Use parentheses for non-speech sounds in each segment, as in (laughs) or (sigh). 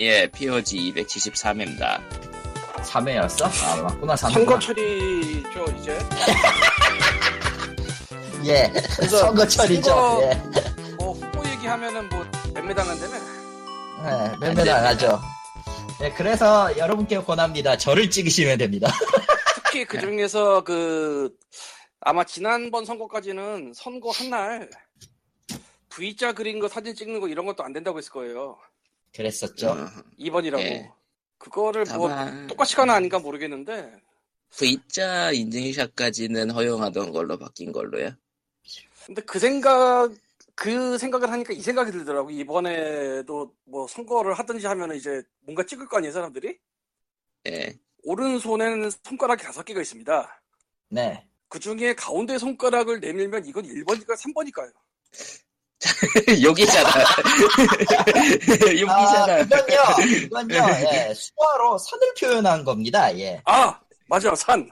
예, POG 273회입니다. 3회였어? 아 맞구나 3회 선거철이죠 이제. (laughs) 예 그래서 선거철이죠 선거- 예 뭐 후보 얘기하면은 뭐 맴매당한다며. 네, 맨날 안 하죠 네, 그래서 여러분께 권합니다 저를 찍으시면 됩니다 (laughs) 특히 그 중에서 그 아마 지난번 선거까지는 선거 한 날 V자 그린 거 사진 찍는 거 이런 것도 안 된다고 했을 거예요. 그랬었죠 어, 2번이라고. 예. 그거를 뭐 다만 똑같이 가나 아닌가 모르겠는데 V자 인증샷까지는 허용하던 걸로 바뀐 걸로요. 근데 그 생각 그 생각을 하니까 이 생각이 들더라고 이번에도 뭐 선거를 하든지 하면은 이제 뭔가 찍을 거 아니에요 사람들이 예. 오른손에는 손가락이 다섯 개가 있습니다 네 그 중에 가운데 손가락을 내밀면 이건 1번일까 3번일까요 (laughs) 여기잖아. (laughs) 아, 여기잖아. 이건요 이건요 예, 수화로 산을 표현한 겁니다 예 아 맞아 산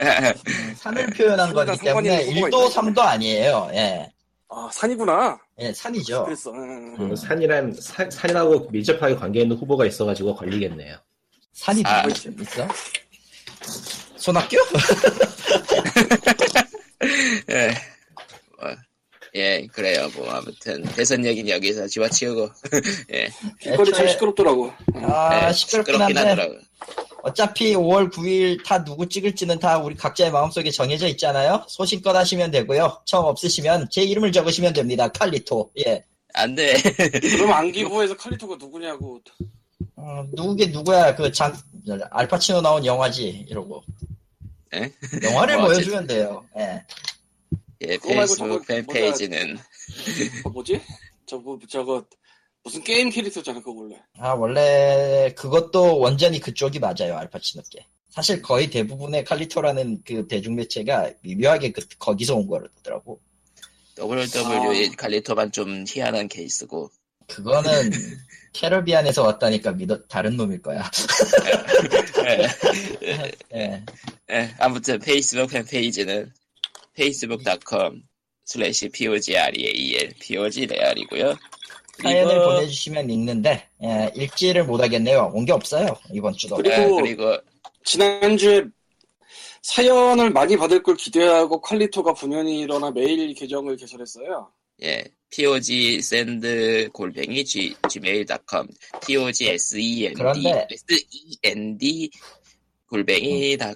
음, 산을 표현한 산이랑 거기 때문에 있는 1도 후보가 3도 아니에요 예, 아, 산이구나 예 산이죠 그랬어 응. 음. 그 산이란 사- 산이라고 밀접하게 관계 있는 후보가 있어가지고 걸리겠네요. 산이 아. 아, 있어? 손학규? (laughs) 예. 뭐, 예, 그래요. 뭐, 아무튼, 대선 얘기는 여기서 집어치우고, (laughs) 예. 길거리 참 시끄럽더라고 응. 아 예, 시끄럽긴 시끄럽긴 한데 하더라고. 어차피 5월 9일 다 누구 찍을지는 다 우리 각자의 마음속에 정해져 있잖아요. 소신껏 하시면 되고요. 처음 없으시면 제 이름을 적으시면 됩니다. 칼리토. 예. 안 돼. (laughs) 그럼 안기부에서 칼리토가 누구냐고 어, 누구게 누구야? 그 장, 알파치노 나온 영화지. 이러고. 예? 영화를 뭐 보여주면 돼요. 예. 예, 페이스북 팬페이지는, 어, 뭐지 저거 저거 무슨 게임 캐릭터잖아 그거 원래 아, 원래 그것도 완전히 그쪽이 맞아요. 알파치노께. 사실 거의 대부분의 칼리토라는 그 대중매체가 미묘하게 그, 거기서 온 거더라고. WWE 아. 칼리토만 좀 희한한 케이스고, 그거는 (laughs) 캐러비안에서 왔다니까 믿어, 다른 놈일 거야. 예. (laughs) 예. 예, 아무튼 페이스북 팬페이지는 facebook.com slash pogreal pogreal이고요. 사연을 보내주시면 읽는데 예, 읽지를 못하겠네요. 온 게 없어요 이번 주도. 그리고- 예, 그리고 지난주에 사연을 많이 받을 걸 기대하고 칼리토가 분연히 일어나 메일 계정을 개설했어요. 예, pog send 골뱅이 g gmail.com pog send 그런데- send 골뱅이 다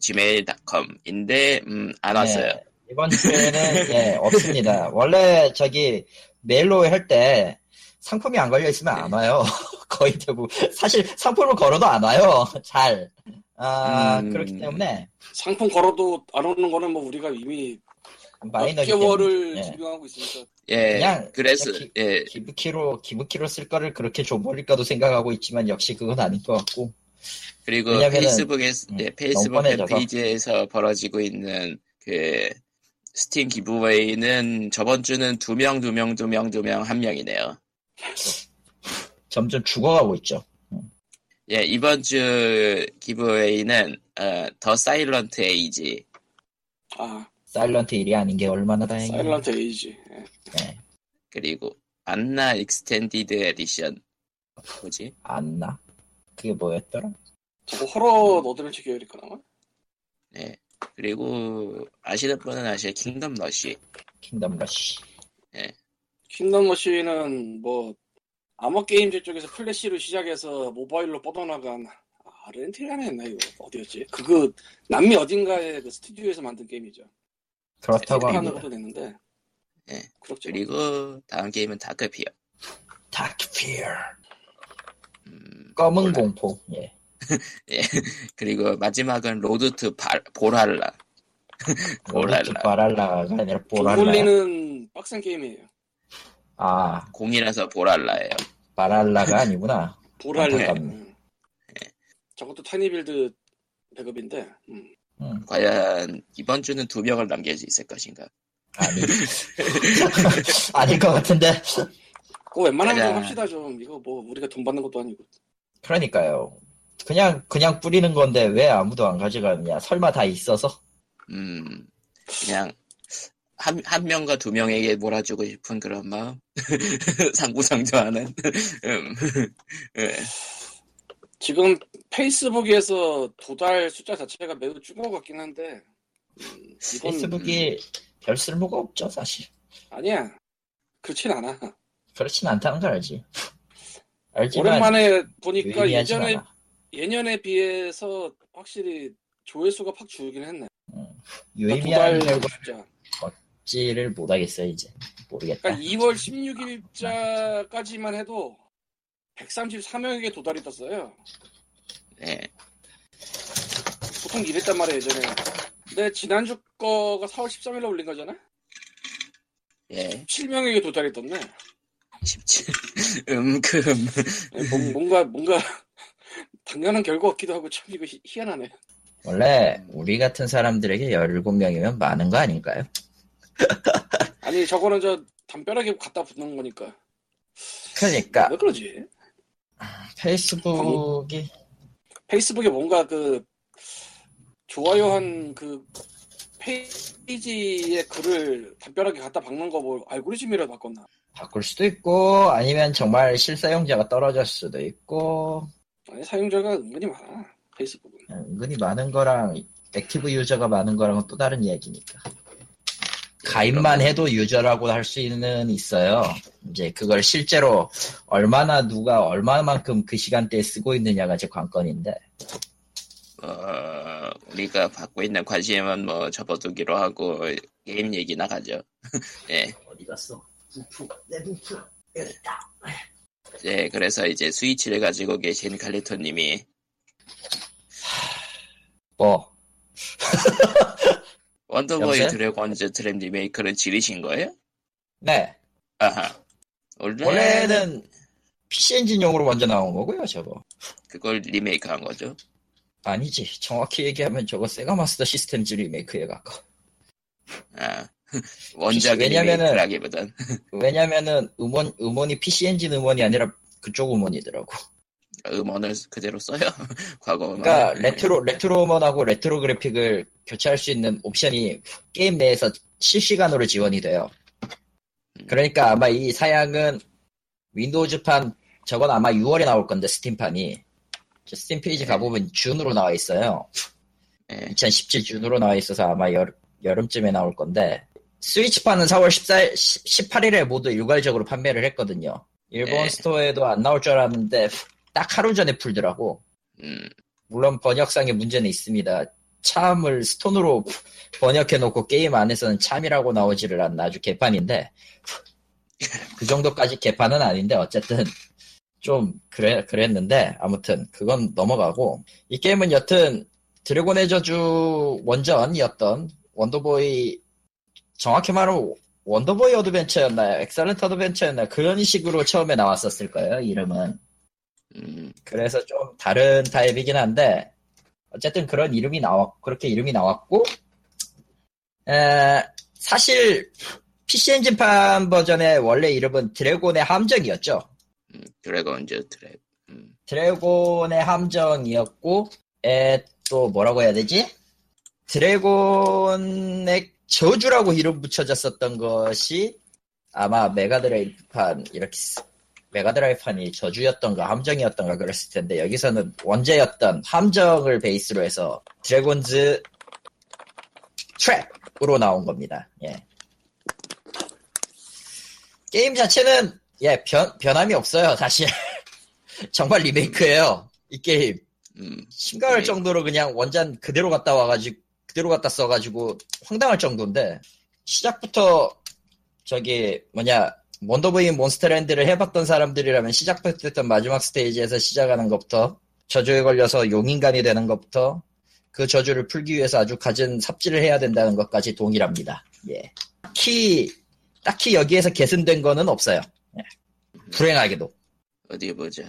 gmail.com인데 음, 안 왔어요. 예, 이번 주에는 예, 없습니다. 원래 저기 메일로 할 때 상품이 안 걸려 있으면 안 와요. (laughs) 거의 대부분 사실 상품을 걸어도 안 와요. 잘. 아 음. 그렇기 때문에 상품 걸어도 안 오는 거는 뭐 우리가 이미 몇 마이너기 개월을 예. 증명하고 있으니까 예, 그냥 그래서 저기- 예, 기부키로 기부키로 쓸 거를 그렇게 줘버릴까도 생각하고 있지만 역시 그건 아닌 것 같고. 그리고 페이스북에 음, 예, 페이스북. fan page에서 벌어지고 있는 그 스팀 giveaway는 저번 주는 두 명, 두 명, 두 명, 두 명, 한 명이네요. 점점 죽어가고 있죠. 예, 이번 주 giveaway는 어, The Silent Age, 아 Silent Hill이 아닌 게 얼마나 다행이야. Silent 에이지 예. 네, 그리고 Anna Extended Edition 뭐지? 안나. 그게 뭐였더라? 저거 horror adventure 계열일 거나 네. 그리고 아시는 분은 아실 Kingdom Rush. Kingdom Rush. Kingdom Rush는 뭐 Armor Games 쪽에서 플래시로 시작해서 모바일로 뻗어나간 아르헨티나에 했나 이거 어디였지? 그거 남미 어딘가의 그 스튜디오에서 만든 게임이죠. 그렇다고 네, 합니다. 냈는데. 예. 그렇죠. 그리고 다음 게임은 Dark Fear. Dark Fear. 음, 검은 몰라. 공포. (laughs) 예. 그리고 마지막은 Road to Ball- Ballhalla. Ballhalla. 발할라가 아니라 돈 보랄라. 돌리는 빡센 게임이에요. 아, 공이라서 Ballhalla예요. 발할라가 아니구나. Ballhalla. 음. 저것도 tinyBuild 배급인데. 음. 음, 과연 이번 주는 두 명을 남길 수 있을 것인가? 아니. (laughs) 아닐 것 같은데. 그거 웬만하면. 좀 합시다 좀. 이거 뭐 우리가 돈 받는 것도 아니고. 그러니까요. 그냥, 그냥 뿌리는 건데 왜 아무도 안 가져가느냐. 설마 다 있어서? 음, 그냥 한, 한 명과 두 명에게 몰아주고 싶은 그런 마음. (laughs) 상부상조하는. (laughs) 음, (laughs) 예. 지금 페이스북에서 도달 숫자 자체가 매우 줄은 것 같긴 한데 음, 이건 페이스북이 별 쓸모가 없죠, 사실. 아니야 그렇진 않아 그렇진 않다는 걸 알지. 알지만 오랜만에 보니까 예전에 않아. 예년에 비해서 확실히 조회수가 팍 줄긴 했네 유의미한 도달 결과 숫자 지를 못하겠어 이제 모르겠다. 그러니까 2월 16일자까지만 해도 134명에게 도달이 떴어요 네. 보통 이랬단 말이에요 예전에 근데 지난주 거가 4월 13일에 올린 거잖아 예. 7명에게 도달이 떴네 (laughs) 17. 음금. 뭔- 뭔가 뭔가 당연한 결과 같기도 하고 참 이거 희- 희한하네 원래 우리 같은 사람들에게 17명이면 많은 거 아닌가요? (laughs) 아니 저거는 저 담벼락에 갖다 붙는 거니까 그러니까 왜 그러지 페이스북이 페이스북에 뭔가 그 좋아요 한 그 페이지에 글을 담벼락에 갖다 박는 거 뭐 알고리즘이라도 바꿨나 바꿀 수도 있고 아니면 정말 실사용자가 떨어질 수도 있고 아니 사용자가 은근히 많아 페이스북은 은근히 많은 거랑 active user가 많은 거랑은 또 다른 이야기니까 가입만 해도 user라고 할 수는 있어요 이제 그걸 실제로 얼마나 누가 얼마만큼 그 시간대에 쓰고 있느냐가 제 관건인데 어, 우리가 받고 있는 관심은 뭐 접어두기로 하고 게임 얘기나 가죠. (laughs) 예. 어디 갔어? 부프 내 부프 여기 있다 예, 그래서 이제 스위치를 가지고 계신 칼리토님이 뭐 (laughs) Wonder Boy? Dragon's Trap 리메이크를 지르신 거예요? 네. 아하. 원래 원래는 PC 엔진용으로 먼저 나온 거고요, 저거. 그걸 리메이크한 거죠. 아니지. 정확히 얘기하면 저거 세가 마스터 시스템즈 리메이크에 가까워. 아, (laughs) 원작의 왜냐면은- 리메이크라기보단 (laughs) 왜냐면은 음원, 음원이 PC 엔진 음원이 아니라 그쪽 음원이더라고. 음원을 그대로 써요. (laughs) 과거 음원. 그러니까 레트로, 레트로 음원하고 레트로 그래픽을 교체할 수 있는 옵션이 게임 내에서 실시간으로 지원이 돼요. 그러니까 아마 이 사양은 윈도우즈판, 저건 아마 6월에 나올 건데, 스팀판이. 저 스팀 페이지 가보면 June으로 나와 있어요. 예. 2017 June으로 나와 있어서 아마 여, 여름쯤에 나올 건데 스위치판은 4월 14일, 18일에 모두 일괄적으로 판매를 했거든요. 일본 네. 스토어에도 안 나올 줄 알았는데 딱 하루 전에 풀더라고. 음, 물론 번역상의 문제는 있습니다. charm을 stone으로 번역해놓고 게임 안에서는 charm이라고 나오지를 않는 아주 개판인데 그 정도까지 개판은 아닌데 어쨌든 좀 그래 그랬는데 아무튼 그건 넘어가고 이 게임은 여튼 드래곤의 저주 원전이었던 Wonder Boy 정확히 말하면 Wonder Boy Adventure였나요? Excellent Adventure였나요? 그런 식으로 처음에 나왔었을 거예요 이름은 음, 그래서 좀 다른 타입이긴 한데 어쨌든 그런 이름이 나왔 그렇게 이름이 나왔고 에, 사실 PC 엔진판 버전의 원래 이름은 드래곤의 함정이었죠. 음, Dragon's Trap. 음, 드래곤의 함정이었고 에, 또 뭐라고 해야 되지? 드래곤의 저주라고 이름 붙여졌었던 것이 아마 메가드라이브판 이렇게 쓰- 메가드라이브판이 저주였던가 함정이었던가 그랬을 텐데 여기서는 원제였던 함정을 베이스로 해서 Dragon's Trap으로 나온 겁니다. 예. 게임 자체는 예 변, 변함이 없어요 사실 (laughs) 정말 리메이크예요 이 게임 음, 심각할 네. 정도로 그냥 원전 그대로 갔다 와가지고 그대로 갖다 써가지고 황당할 정도인데 시작부터 저기 뭐냐 원더보이 몬스터랜드를 해봤던 사람들이라면 시작부터 했던 마지막 스테이지에서 시작하는 것부터 저주에 걸려서 용인간이 되는 것부터 그 저주를 풀기 위해서 아주 갖은 삽질을 해야 된다는 것까지 동일합니다. 예. 딱히 딱히 여기에서 개선된 거는 없어요. 예. 불행하게도. 어디 보자.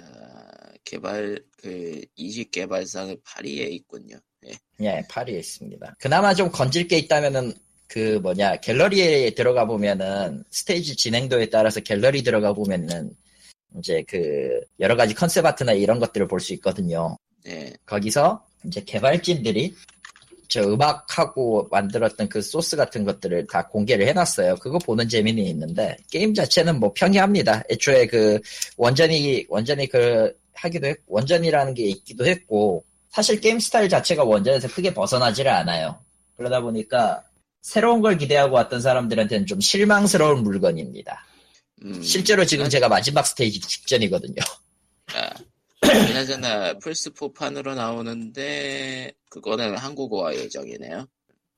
개발, 그, 이식 개발사는 파리에 있군요. 예. 예, 파리에 있습니다. 그나마 좀 건질 게 있다면은 그 뭐냐 갤러리에 들어가 보면은 스테이지 진행도에 따라서 갤러리 들어가 보면은 이제 그 여러 가지 컨셉 아트나 이런 것들을 볼 수 있거든요. 예. 거기서 이제 개발진들이 저 음악하고 만들었던 그 소스 같은 것들을 다 공개를 해놨어요. 그거 보는 재미는 있는데 게임 자체는 뭐 평이합니다. 애초에 그 원전이 원전이 그 하기도 했 원전이라는 게 있기도 했고 사실 게임 스타일 자체가 원전에서 크게 벗어나지를 않아요. 그러다 보니까 새로운 걸 기대하고 왔던 사람들한테는 좀 실망스러운 물건입니다. 음, 실제로 지금 제가 마지막 스테이지 직전이거든요. 아, (clears throat) 그나저나 플스4판으로 나오는데 그거는 한국어화 예정이네요.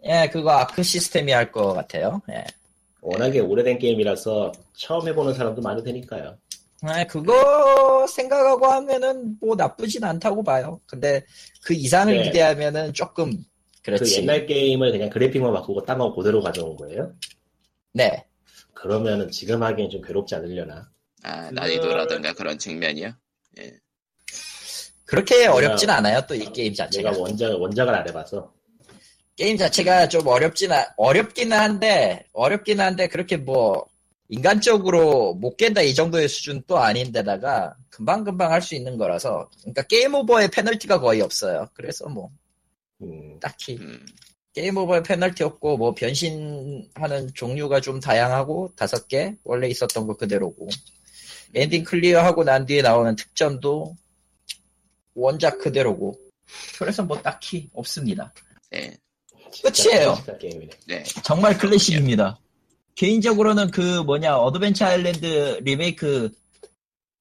예, 그거 아크 시스템이 할 것 같아요. 예. 워낙에 오래된 게임이라서 처음 해보는 사람도 많을 테니까요. 아, 그거 생각하고 하면은 뭐 나쁘진 않다고 봐요. 근데 그 이상을 네. 기대하면은 조금 그 그렇지. 옛날 게임을 그냥 그래픽만 바꾸고 딴 거 그대로 가져온 거예요? 네. 그러면은 지금 하기엔 좀 괴롭지 않으려나? 아, 난이도라든가 그런 측면이요. 그렇게 어렵진 않아요. 또 이 게임 자체가. 내가 원작, 원작을 안 해봐서. 게임 자체가 좀 어렵진 아, 어렵기는 한데 어렵기는 한데 그렇게 뭐 인간적으로 못 깬다 이 정도의 수준 또 아닌데다가 금방 금방 할 수 있는 거라서 그러니까 게임 오버의 페널티가 거의 없어요. 그래서 뭐 음, 딱히 음, 게임 오버의 페널티 없고 뭐 변신하는 종류가 좀 다양하고 다섯 개 원래 있었던 거 그대로고 엔딩 클리어하고 난 뒤에 나오는 특전도 원작 그대로고 그래서 뭐 딱히 없습니다. 네, 끝이에요. 네. 정말 클래식입니다. 개인적으로는 그 뭐냐 어드벤처 아일랜드 리메이크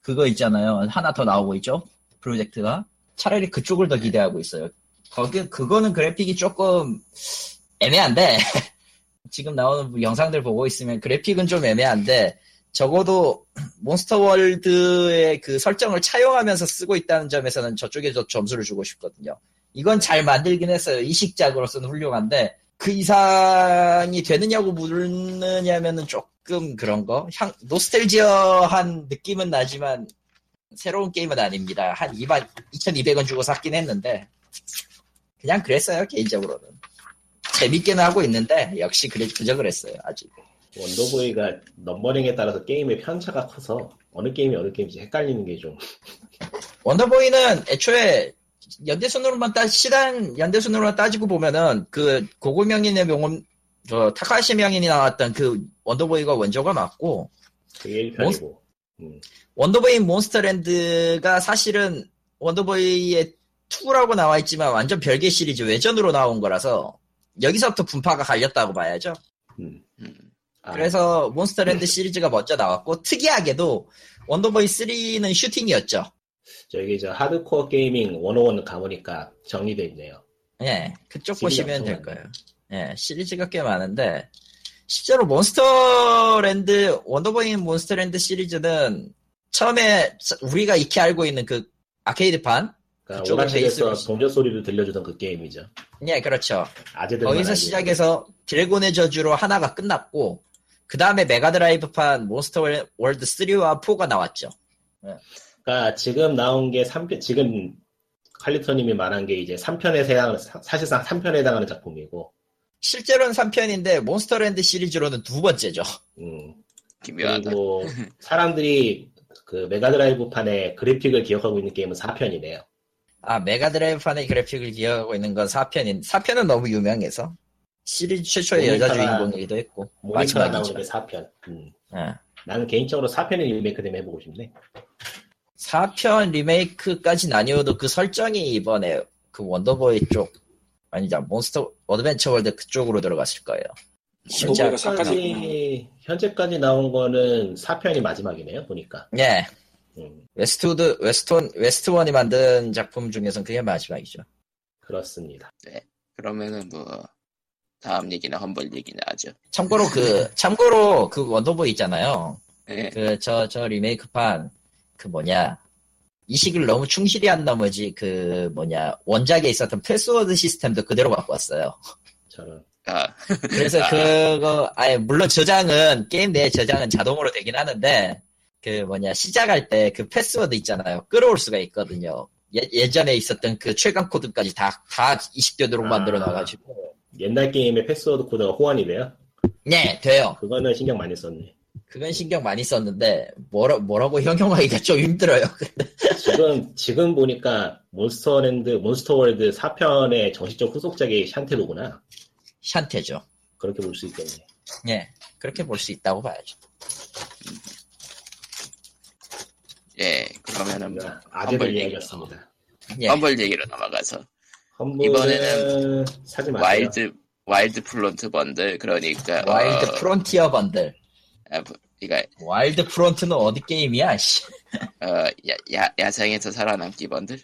그거 있잖아요. 하나 더 나오고 있죠. 프로젝트가 차라리 그쪽을 더 기대하고 있어요. 거기 그거는 그래픽이 조금 애매한데 (laughs) 지금 나오는 영상들 보고 있으면 그래픽은 좀 애매한데 적어도 몬스터 월드의 그 설정을 차용하면서 쓰고 있다는 점에서는 저쪽에 저 점수를 주고 싶거든요. 이건 잘 만들긴 했어요. 이식작으로서는 훌륭한데 그 이상이 되느냐고 묻느냐면은 조금 그런 거. 향, 노스텔지어한 느낌은 나지만 새로운 게임은 아닙니다. 한 2만 2,200원 주고 샀긴 했는데 그냥 그랬어요 개인적으로는. 재밌게는 하고 있는데 역시 그래 그저 그랬어요 아직. 원더보이가 넘버링에 따라서 게임의 편차가 커서 어느 게임이 어느 게임인지 헷갈리는 게 좀. 원더보이는 애초에 연대 순으로만 따 시단 연대 순으로만 따지고 보면은 그 고고 명인의 명언 저 타카하시 명인이 나왔던 그 원더보이가 원조가 맞고 그게 1편이고. 음, 원더보이 몬스터랜드가 사실은 원더보이의 2라고 나와 있지만 완전 별개 시리즈 외전으로 나온 거라서 여기서부터 분파가 갈렸다고 봐야죠. 음. 음, 아, 그래서 몬스터랜드 시리즈가 먼저 나왔고 특이하게도 원더보이 3는 슈팅이었죠. 저기 저 하드코어 게이밍 101 가보니까 정리돼 있네요. 예, 그쪽 보시면 될. 거예요. 예, 시리즈가 꽤 많은데 실제로 몬스터랜드 원더보이 몬스터랜드 시리즈는 처음에 우리가 익히 알고 있는 그 아케이드판, 그러니까 오락실에서 동전 소리를 들려주던 그 게임이죠. 예, 그렇죠. 거기서 시작해서 드래곤의 저주로 하나가 끝났고 그 다음에 메가드라이브판 몬스터 월드 3와 4가 나왔죠. 그러니까 지금 나온 게 3편, 지금 칼리토님이 말한 게 이제 3편에 해당하는, 사- 사실상 3편에 해당하는 작품이고, 실제로는 3편인데 몬스터랜드 시리즈로는 두 번째죠. 음, 기묘하다. 그리고 (laughs) 사람들이 그 메가드라이브판의 그래픽을 기억하고 있는 게임은 4편이네요. 아, 메가드라이브판의 그래픽을 기억하고 있는 건 4편인, 4편은 너무 유명해서. 시리즈 최초의 여자 주인공이기도 했고. 모니터가 나오는. 게 4편. 음. 예. 나는 개인적으로 4편의 리메이크 되면 해보고 싶네. 4편 리메이크까지는 아니어도 그 설정이 이번에 그 원더보이 쪽, 아니죠. 몬스터 어드벤처 월드 그쪽으로 들어갔을 거예요. 현재까지, 현재까지 나온 거는 4편이 마지막이네요, 보니까. 예. 음, 웨스트우드, 웨스트원, 웨스트원이 만든 작품 중에선 그게 마지막이죠. 그렇습니다. 그러면은 뭐 다음 얘기는 Humble 얘기나 하죠. 참고로 그, 참고로 그 원더보이 있잖아요. 네. 그, 저, 저 리메이크판, 그 뭐냐. 이식을 너무 충실히 한 나머지 그 뭐냐. 원작에 있었던 패스워드 시스템도 그대로 갖고 왔어요. 저는. 아, 그래서 아. 그거, 아예, 물론 저장은, 게임 내 저장은 자동으로 되긴 하는데, 그 뭐냐, 시작할 때 그 패스워드 있잖아요. 끌어올 수가 있거든요. 예, 전에 있었던 그 최강 코드까지 다, 다 이식되도록 아. 만들어 놔가지고. 옛날 게임의 패스워드 코드가 호환이 돼요? 네, 돼요. 그거는 신경 많이 썼네. 그건 신경 많이 썼는데 뭐라 뭐라고 형용하기가 (laughs) 좀 힘들어요. 지금 지금 보니까 몬스터랜드 몬스터월드 4편의 정식적 후속작이 샨테로구나. 샨테죠. 그렇게 볼 수 있겠네. 예, 그렇게 볼 수 있다고 봐야죠. 예, 그러면은 뭐, 아재들 Humble 이야기였습니다. 예, Humble 얘기로 넘어가서 이번에는 사지 마세요. Wild Wild Front 번들 그러니까 Wild 어, 프론티어 번들. 아, 부- 그러니까 Wild Front는 어디 게임이야? 씨. 어, 야, 야, 야생에서 살아남기 번들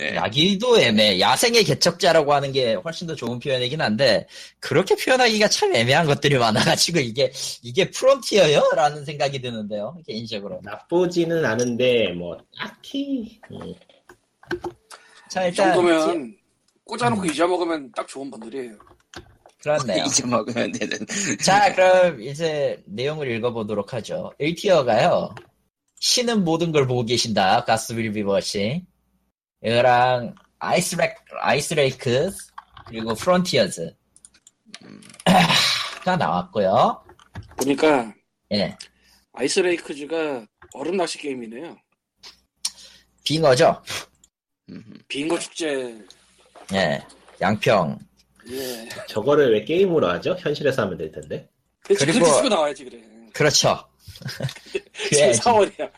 예. 야기도 애매. 야생의 개척자라고 하는 게 훨씬 더 좋은 표현이긴 한데 그렇게 표현하기가 참 애매한 것들이 많아가지고 이게 이게 프론티어요? 라는 생각이 드는데요. 개인적으로. 나쁘지는 않은데 뭐 딱히 음, 자이 일단 정도면 꽂아놓고 잊어먹으면 딱 좋은 분들이에요. 그렇네요. (laughs) 잊어먹으면 되는 자, 그럼 이제 내용을 읽어보도록 하죠. 1티어가요. 신은 모든 걸 보고 계신다. 가스빌 비버시. 이거랑 Ice Lake, Ice Lakes, 그리고 Frontiers. (clears throat) 가 나왔고요. 보니까 예. Ice Lakes가 얼음 낚시 게임이네요. 빙어죠? 음, 빙어 축제. 예. 양평. 예. 저거를 왜 게임으로 하죠? 현실에서 하면 될 텐데. 그치, 그리고- 그렇게 쓰고 나와야지 그래. 그렇죠. (laughs) 지금 그래야지. 4월이야.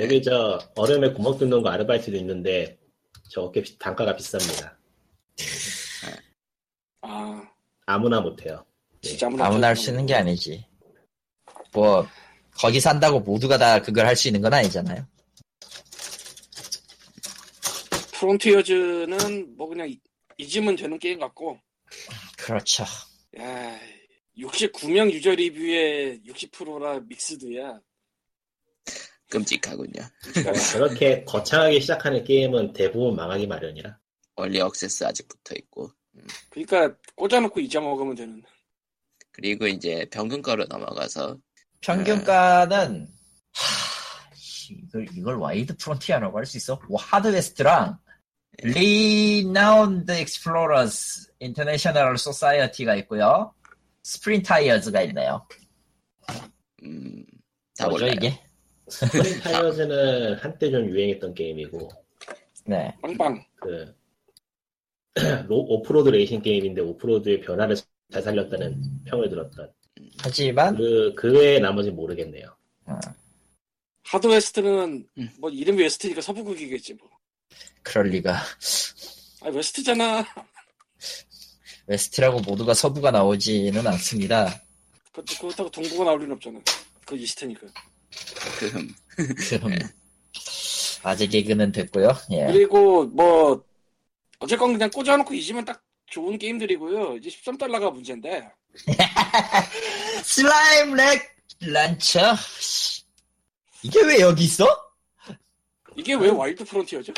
여기 저 얼음에 구멍 뚫는 거 아르바이트도 있는데 저게 비- 단가가 비쌉니다. 아, 아무나 못해요. 진짜 아무나 아무나 할 수 있는 게 아니지. 뭐, 거기 산다고 모두가 다 그걸 할 수 있는 건 아니잖아요. 프론티어즈는 뭐 그냥 이- 잊으면 되는 게임 같고, 그렇죠. 야, 69명 유저 리뷰에 60%라 Mixed야. 끔찍하군요. 그렇게 거창하게 시작하는 게임은 대부분 망하기 마련이라. Early Access 아직 붙어 있고 그러니까 꽂아놓고 잊어먹으면 되는. 그리고 이제 평균가로 넘어가서 평균가는 하, 씨, 이걸 이걸 Wild Frontier라고 할 수 있어? 뭐 Hard West랑 Renowned Explorers International Society가 있고요. Spintires가 있네요. 음, 다 뭐죠. 이게? Spintires는 한때 좀 유행했던 게임이고 네. 빵빵. 그 (clears throat) 로- 오프로드 레이싱 게임인데 오프로드의 변화를 잘 살렸다는 평을 들었던 하지만 그, 그 외에 나머지 모르겠네요. 어, Hard West는 음. 뭐 이름이 West니까 서부극이겠지 뭐. 그럴 리가. 아 West잖아. West라고 모두가 서부가 나오지는 않습니다. 그- 그렇다고 동부가 나올 리는 없잖아. 그 East니까. 그, 그럼 아재 개그는 됐고요. 예. 그리고 뭐 어쨌건 그냥 꽂아놓고 잊으면 딱 좋은 게임들이고요. 이제 13달러가 문제인데 (laughs) 슬라임 Rancher. 씨. 이게 왜 여기 있어? 이게 왜 Wild Frontier죠?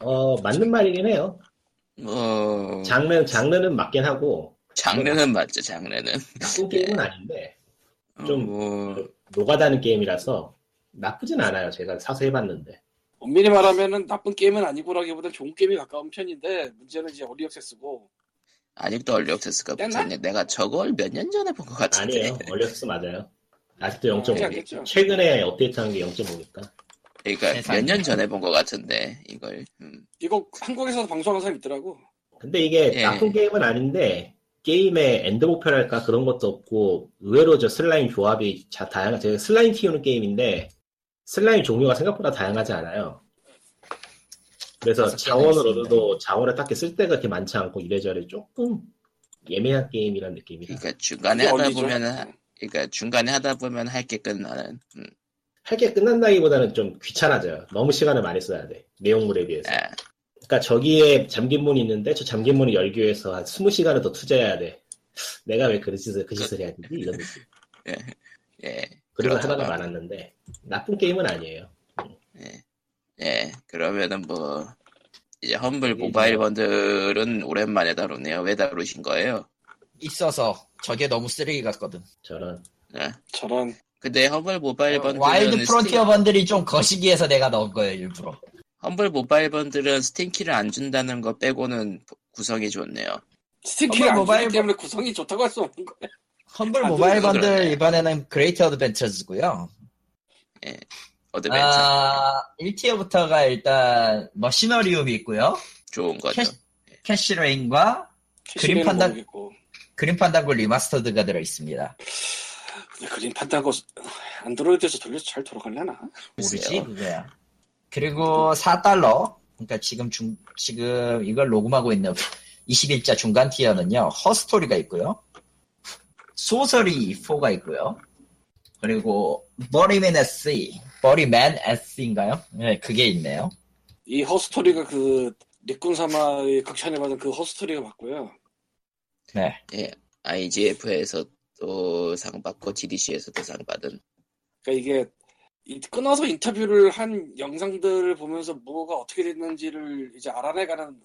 어, 맞는 말이긴 해요. 뭐 장르, 장르는 맞긴 하고, 장르는 맞죠 장르는 나쁜 게임은 아닌데, 좀- 어, 뭐 노가다는 게임이라서 나쁘진 않아요. 제가 사서 해봤는데. 엄밀히 말하면은 나쁜 게임은 아니고라기보단 좋은 게임이 가까운 편인데 문제는 이제 Early Access고 아직도 Early Access가 야, 붙어있네. 내가 저걸 몇 년 전에 본 것 같은데. 아니에요. Early Access 맞아요. 아직도 그렇지 0.5. 않겠죠. 최근에 업데이트한 게 0.5니까. 그러니까. 몇 년 전에 본 것 같은데 이걸. 음. 이거 한국에서도 방송하는 사람 있더라고. 근데 이게 예. 나쁜 게임은 아닌데, 게임의 end 목표랄까 그런 것도 없고, 의외로 저 슬라임 조합이 자, 다양한, 제가 슬라임 키우는 게임인데, 슬라임 종류가 생각보다 다양하지 않아요. 그래서 개나 자원을 딱히 쓸 데가 그렇게 많지 않고 이래저래 조금 예매한 게임이란 느낌이라. 그러니까 중간에 하다 어리죠? 보면은 하- 그러니까 중간에 하다 보면 할 게 끝나는. 음. 할 게 끝난다기보다는 좀 귀찮아져요. 너무 시간을 많이 써야 돼. 내용물에 비해서. 아, 그러니까 저기에 잠긴 문이 있는데 저 잠긴 문을 열기 위해서 한 20시간을 더 투자해야 돼. 내가 왜그 짓을, 그 짓을 해야 되지? 이런 느낌. 예. 그리고 그렇다고 하다가 하면. 많았는데 나쁜 게임은 아니에요. 예. 그러면은 뭐 이제 Humble Mobile 뭐- Bundle은 오랜만에 다루네요. 왜 다루신 거예요? 있어서 저게 너무 쓰레기 같거든. 저런 예. 저런 근데 Humble Mobile Bundle은 어, Wild Steam- Frontier Bundle이 좀 거시기해서 내가 넣은 거예요 일부러. Humble Mobile Bundle은 Steam키를 안 준다는 거 빼고는 구성이 좋네요. Steam키를 안 모바일 주기 때문에 구성이 좋다고 할 수 없는 거야. Humble 아, 모바일 그러네. 번들 이번에는 Great Adventures고요. Adventure 아, 1tier부터가 일단 Machinarium이 있고요. 좋은 거죠. Kathy- Kathy Rain과 Kathy Rain은 Fandan- 모르겠고. Grim Fandango Remastered가 들어 있습니다. 근데 Grim Fandango 안드로이드에서 돌려서 잘 돌아가려나? 모르지. 그거야. 그리고 4달러. 그러니까 지금 중 지금 이걸 녹음하고 있는 21자 중간 티어는요. 허스토리가 있고요. 소설이 4가 있고요. 그리고 버리맨 SC, 버리맨 SC인가요? 네, 그게 있네요. 이 허스토리가 그 닉군 사마의 극찬을 받은 그 허스토리가 맞고요. 네. 예, IGF에서 또 상 받고 GDC에서도 상 받은 그러니까 이게 이 끊어서 인터뷰를 한 영상들을 보면서 뭐가 어떻게 됐는지를 이제 알아내가는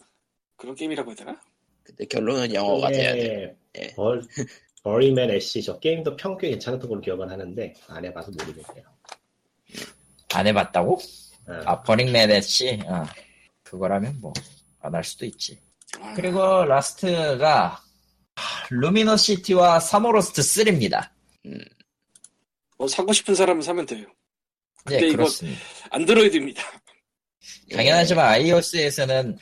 그런 게임이라고 해야 되나? 근데 결론은 영어가 돼야 돼. 예, 예. 벌, Burly Men at Sea 저 게임도 평균 괜찮았던 걸로 기억은 하는데 안 해봐서 모르겠네요. 안 해봤다고? 어. 아, 버링맨 SC? 어. 그거라면 뭐, 안 할 수도 있지. 아, 그리고 last가 Lumino City와 Samorost 3입니다. 뭐 사고 싶은 사람은 사면 돼요. 네, 근데 이거- 그렇습니다. 안드로이드입니다. 예, (laughs) 당연하지만 iOS에서는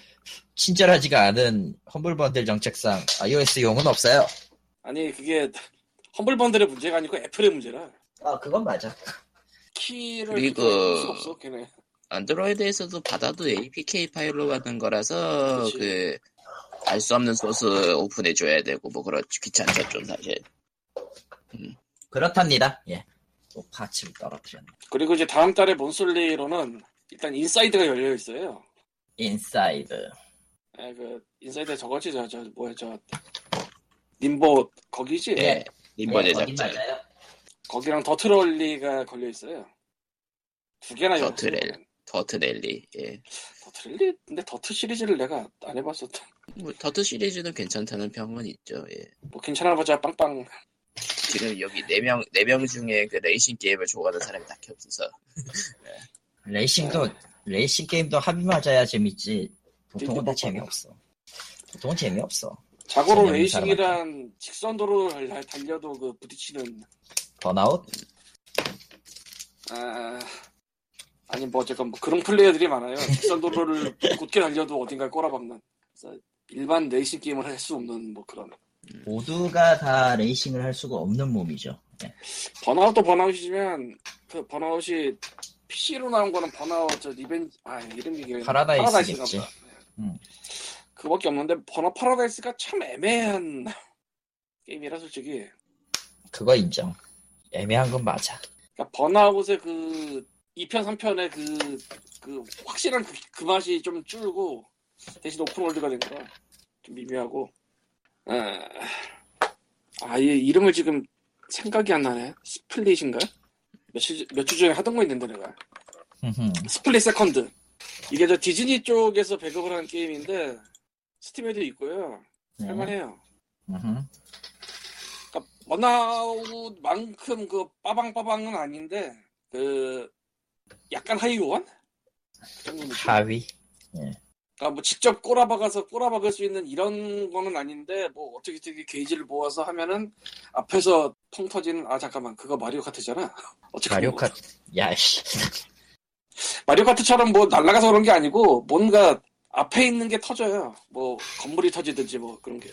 친절하지가 않은 험블 번들 정책상 iOS용은 없어요. 아니 그게 험블 번들의 문제가 아니고 애플의 문제라 아, 그건 맞아. 키를 그리고- 없어. 안드로이드에서도 받아도 APK 파일로 받는 거라서 그치. 그 알 수 없는 소스 오픈해 줘야 되고 뭐 그렇지 귀찮죠 좀 사실. 그렇답니다. 예. 또 parts를 떨어뜨렸네. 그리고 이제 다음 달에 Monthly로는 일단 Inside가 열려 있어요. Inside. 예, 그 Inside 저거지 저, 저 뭐야 저 님보 거기지? 예, 예, 거긴 제작자. 맞아요. 거기랑 DiRT Rally가 걸려 있어요. 두 개나. DiRT Rally. DiRT Rally. 예. DiRT Rally? 근데 더트 시리즈를 내가 안 해봤었다. 뭐 더트 시리즈는 괜찮다는 평은 있죠. 예. 뭐 괜찮아 보자 빵빵. 지금 여기 네명네 명 중에 그 레이싱 게임을 좋아하는 사람이 딱히 없어서 (laughs) 레이싱도, 레이싱 게임도 합이 맞아야 재밌지. 보통은 다 재미없어. 보통은 재미없어. 자고로 레이싱이란 직선 도로를 달- 달려도 그 부딪히는 번아웃? 아 아니 뭐 어쨌건 뭐 그런 플레이어들이 많아요. 직선 도로를 굳게 달려도 어딘가에 꼬라박는. 일반 레이싱 게임을 할 수 없는 뭐 그런. 모두가 다 레이싱을 할 수가 없는 몸이죠. 예. Burnout도 Burnout이지만 그 Burnout이 PC로 나온 거는 번아웃 저 Reven 아 이름이 안 나. Paradise겠지. 보다. 음. 그거밖에 없는데 Burnout Paradise가 참 애매한 (laughs) 게임이라 솔직히 그거 인정. 애매한 건 맞아. 그러니까 번아웃의 그 2편 3편의 그, 그 확실한 그, 그 맛이 좀 줄고 대신 open world가 된 거라 좀 미묘하고 아, 아, 이 이름을 지금 생각이 안 나네 Split인가? 며칠 몇 주 전에 하던 거 있는데 내가. Split Second 이게 저 디즈니 쪽에서 배급을 한 게임인데 Steam에도 있고요 네. 할만해요. 그러니까 Burnout만큼 그 빠방빠방은 아닌데 그 약간 느낌? 하위. 그러니까 뭐 직접 꼬라박아서 꼬라박을 수 있는 이런 거는 아닌데 뭐 어떻게 어떻게 게이지를 모아서 하면은 앞에서 통 터지는 아 잠깐만 그거 마리오 카트잖아. (laughs) 마리오 뭐 카트. 야씨. 마리오 카트처럼 뭐 날아가서 그런 게 아니고 뭔가 앞에 있는 게 터져요. 뭐 건물이 터지든지 뭐 그런 게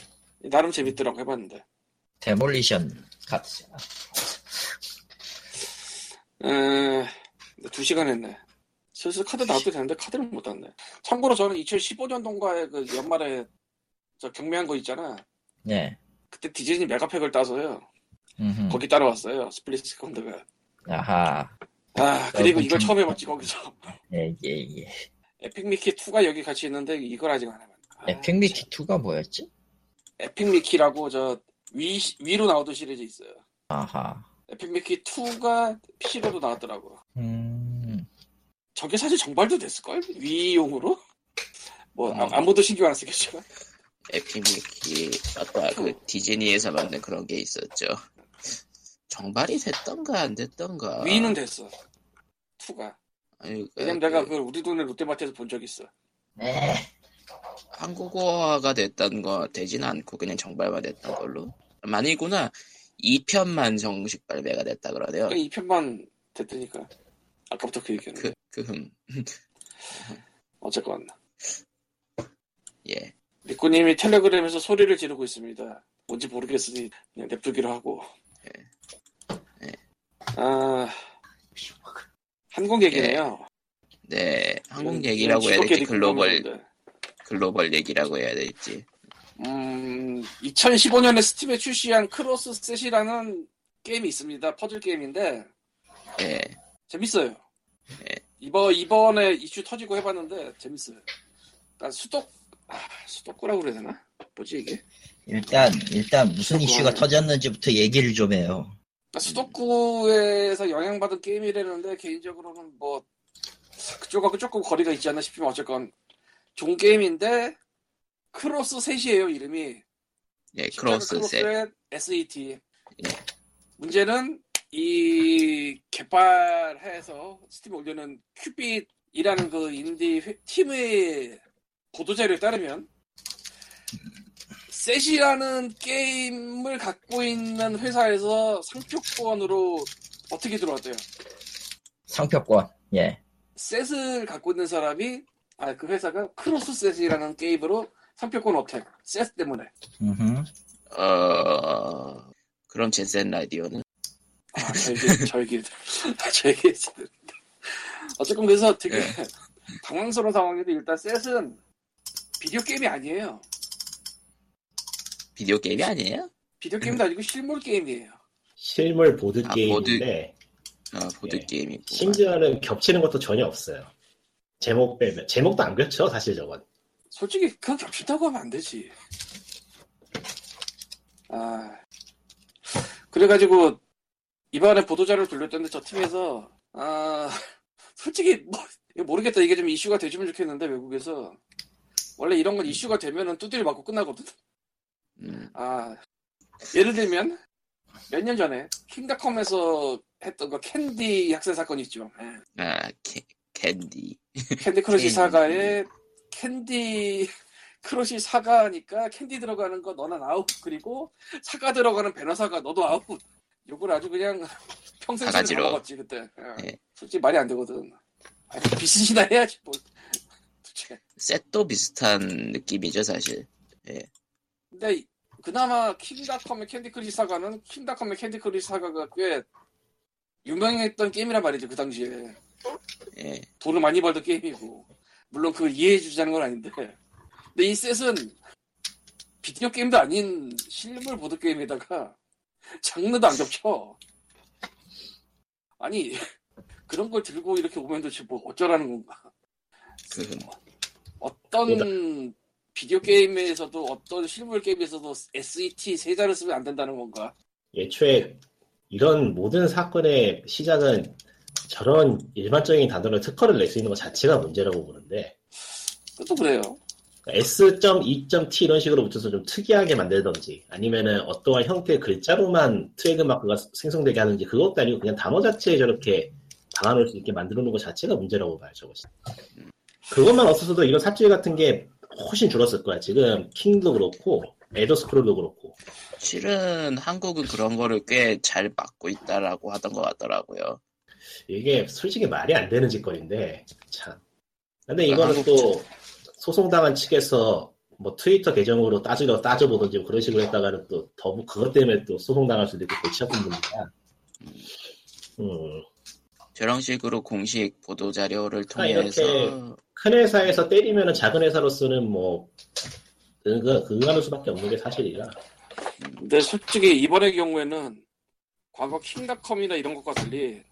나름 재밌더라고 해봤는데. demolition cart. 에... 두 시간 했네. 슬슬 카드 나와도 되는데 카드를 못 땄네. 참고로 저는 2015년도인가에 그 연말에 저 경매한 거 있잖아. 네. 그때 디즈니 Mega Pack을 따서요. 음. 거기 따라왔어요. Split Second가. 아하. 아 그리고 어, 이걸 좀- 처음 해봤지 거기서. 예, 예, 예. Epic Mickey 2가 여기 같이 있는데 이걸 아직 안 해봤네. 아, Epic Mickey 2가 뭐였지? Epic Mickey라고 저 Wii, Wii로 나오던 시리즈 있어요. 아하. Epic Mickey 2가 PC로도 나왔더라고. 음. 저게 사실 정발도 됐을걸? Wii용으로? 뭐 아, 음. 아무도 신경 안 쓰겠지만. Epic Mickey 아까 그 디즈니에서 만든 그런 게 있었죠. 정발이 됐던가 안 됐던가. Wii는 됐어. 2가. 아니, 왜냐면 그, 내가 그걸 우리 동네 롯데마트에서 본 적 있어. 네. 한국어화가 됐던 거 되진 않고 그냥 정발만 됐던 걸로. 아니구나. 2편만 정식 발매가 됐다 그러네요. 이 편만 됐다니까. 아까부터 그 얘기는. 그, 그 흠. (laughs) 어쨌건 예. 리꾸님이 텔레그램에서 소리를 지르고 있습니다. 뭔지 모르겠으니 그냥 냅두기로 하고. 예. 아 한국 얘기네요. 네. 한국 얘기라고 해야 될지 글로벌. 글로벌 얘기라고 해야 될지. 음, 2015년에 스팀에 출시한 크로스 셋이라는 게임이 있습니다. 퍼즐 게임인데 예. 재밌어요. 네. 이번 이번에 이슈 터지고 해봤는데 재밌어요. 그러니까 수독 아, 수도쿠라고 그래야 되나? 뭐지 이게? 일단 일단 무슨 이슈가 그거는- 터졌는지부터 얘기를 좀 해요. 그러니까 수도쿠에서 영향받은 게임이라는데 개인적으로는 뭐 그쪽하고 조금 거리가 있지 않나 싶지만 어쨌건 좋은 게임인데 크로스 셋이에요 이름이 예, 크로스 셋. SET 예. 문제는 이 개발해서 스팀에 올려놓은 큐빗이라는 그 인디 회- 팀의 보도자료에 따르면 셋이라는 게임을 갖고 있는 회사에서 상표권으로 어떻게 들어왔대요? 상표권. 예. 셋을 갖고 있는 사람이 아 그 회사가 크로스 셋이라는 게임으로 상표권 attack 셋 때문에. 어, 그럼 젯 셋 라디오는? 아, 저에게 저에게 저에게 어쨌건 그래서 되게 예. 당황스러운 상황인데 일단 셋은 비디오 게임이 아니에요 비디오 게임이 아니에요? 비디오 게임도 아니고 실물 게임이에요 실물 보드 아, 게임인데 어, 보드 예. 게임이고. 심지어는 겹치는 것도 전혀 없어요. 제목 빼면 제목도 안 겹쳐 사실 저건. 솔직히 그거 겹친다고 하면 안 되지 아 그래가지고 이번에 보도자료를 돌렸던데 저 팀에서 아 솔직히 뭐 모르겠다 이게 좀 이슈가 되주면 좋겠는데 외국에서 원래 이런 건 이슈가 되면은 두드려 맞고 끝나거든 음, 아 예를 들면 몇 년 전에 킹닷컴에서 했던 그 캔디 학살 사건 있죠 예. 아, 캐, 캔디. 캔디 크러쉬. 사가에 캔디 크러쉬 사가니까 캔디 들어가는 거 너는 아웃 그리고 사가 들어가는 배너 사가 너도 아웃 요걸 아주 그냥 (laughs) 평생 다 사가지로. 먹었지 그때 예. 예. 솔직히 말이 안 되거든 아니 비슷이나 해야지 뭐. 셋도 비슷한 느낌이죠, 사실. 근데 이- 그나마 킹닷컴의 캔디 크러쉬 사가는 킹닷컴의 캔디 크러쉬 사가가 꽤 유명했던 게임이란 말이죠 그 당시에 예. 돈을 많이 벌던 게임이고 물론 그걸 이해해 주자는 건 아닌데 근데 이 셋은 비디오 게임도 아닌 실물 보드 게임에다가 장르도 안 겹쳐. 아니 그런 걸 들고 이렇게 오면 도대체 뭐 어쩌라는 건가? 그, 어떤 비디오 게임에서도 어떤 실물 게임에서도 SET 세자를 쓰면 안 된다는 건가? 애초에 이런 모든 사건의 시작은 저런 일반적인 단어로 특허를 낼 수 있는 것 자체가 문제라고 보는데. 그것도 그래요 S.E.T 이런 식으로 붙여서 좀 특이하게 만들던지 아니면은 어떠한 형태의 글자로만 트레이드 마크가 생성되게 하는지 그것도 아니고 그냥 단어 자체에 저렇게 담아놓을 수 있게 만들어 놓은 것 자체가 문제라고 봐요 저것이 그것만 없어서도 이런 사투리 같은 게 훨씬 줄었을 거야 지금 킹도 그렇고 엘더 스크롤도 그렇고 실은 한국은 그런 거를 꽤 잘 막고 있다라고 하던 것 같더라고요. 이게 솔직히 말이 안 되는 짓거리인데 참. 근데 이거는 한국 또 소송당한 측에서 뭐 트위터 계정으로 따지러 따져보든지 뭐 그런 식으로 했다가는 또 더 그것 때문에 또 소송당할 수도 있고 골치 아픈 분이니까. 음, 저런 식으로 공식 보도 자료를 아, 통해서 이렇게 큰 회사에서 때리면은 작은 회사로서는 뭐 응가, 응하는 수밖에 없는 게 사실이라. 근데 솔직히 이번의 경우에는 과거 킹닷컴이나 이런 것과 달리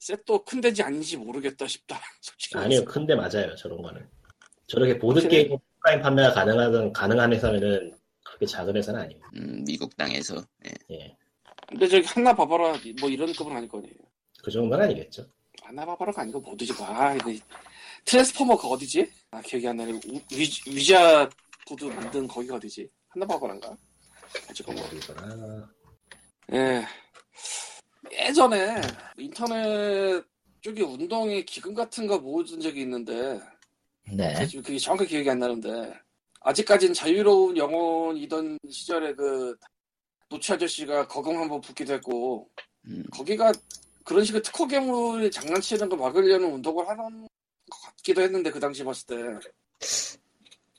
셋도 큰 데지 아닌지 모르겠다 싶다. 솔직히. 아니요, 큰 데 맞아요, 저런 거는. 저렇게 보드 확실히? 게임 오프라인 판매가 가능하던 가능한 회사면은 그렇게 작은 회사는 아니에요. 음, 미국 땅에서 예. 예, 근데 저기 한나 바바라 뭐 이런 급은 아닐 거 아니에요. 그 정도는 아니겠죠. 한나 바바라가 아니고 뭐 어디지? 아, 이거 트랜스포머가 어디지? 아 기억이 안 나네. 우- 위, 위자 보드 만든 거기가 어디지? 한나 바바라인가? 어쨌건 뭐. 어디서나 예. 예전에 인터넷 쪽에 운동의 기금 같은 거 모은 적이 있는데 네. 지금 그게 정확히 기억이 안 나는데. 아직까지는 자유로운 영혼이던 시절에 그 노치 아저씨가 거금 한번 붙기도 했고 음, 거기가 그런 식의 특허 괴물이 장난치는 거 막으려는 운동을 하는 것 같기도 했는데 그 당시 봤을 때.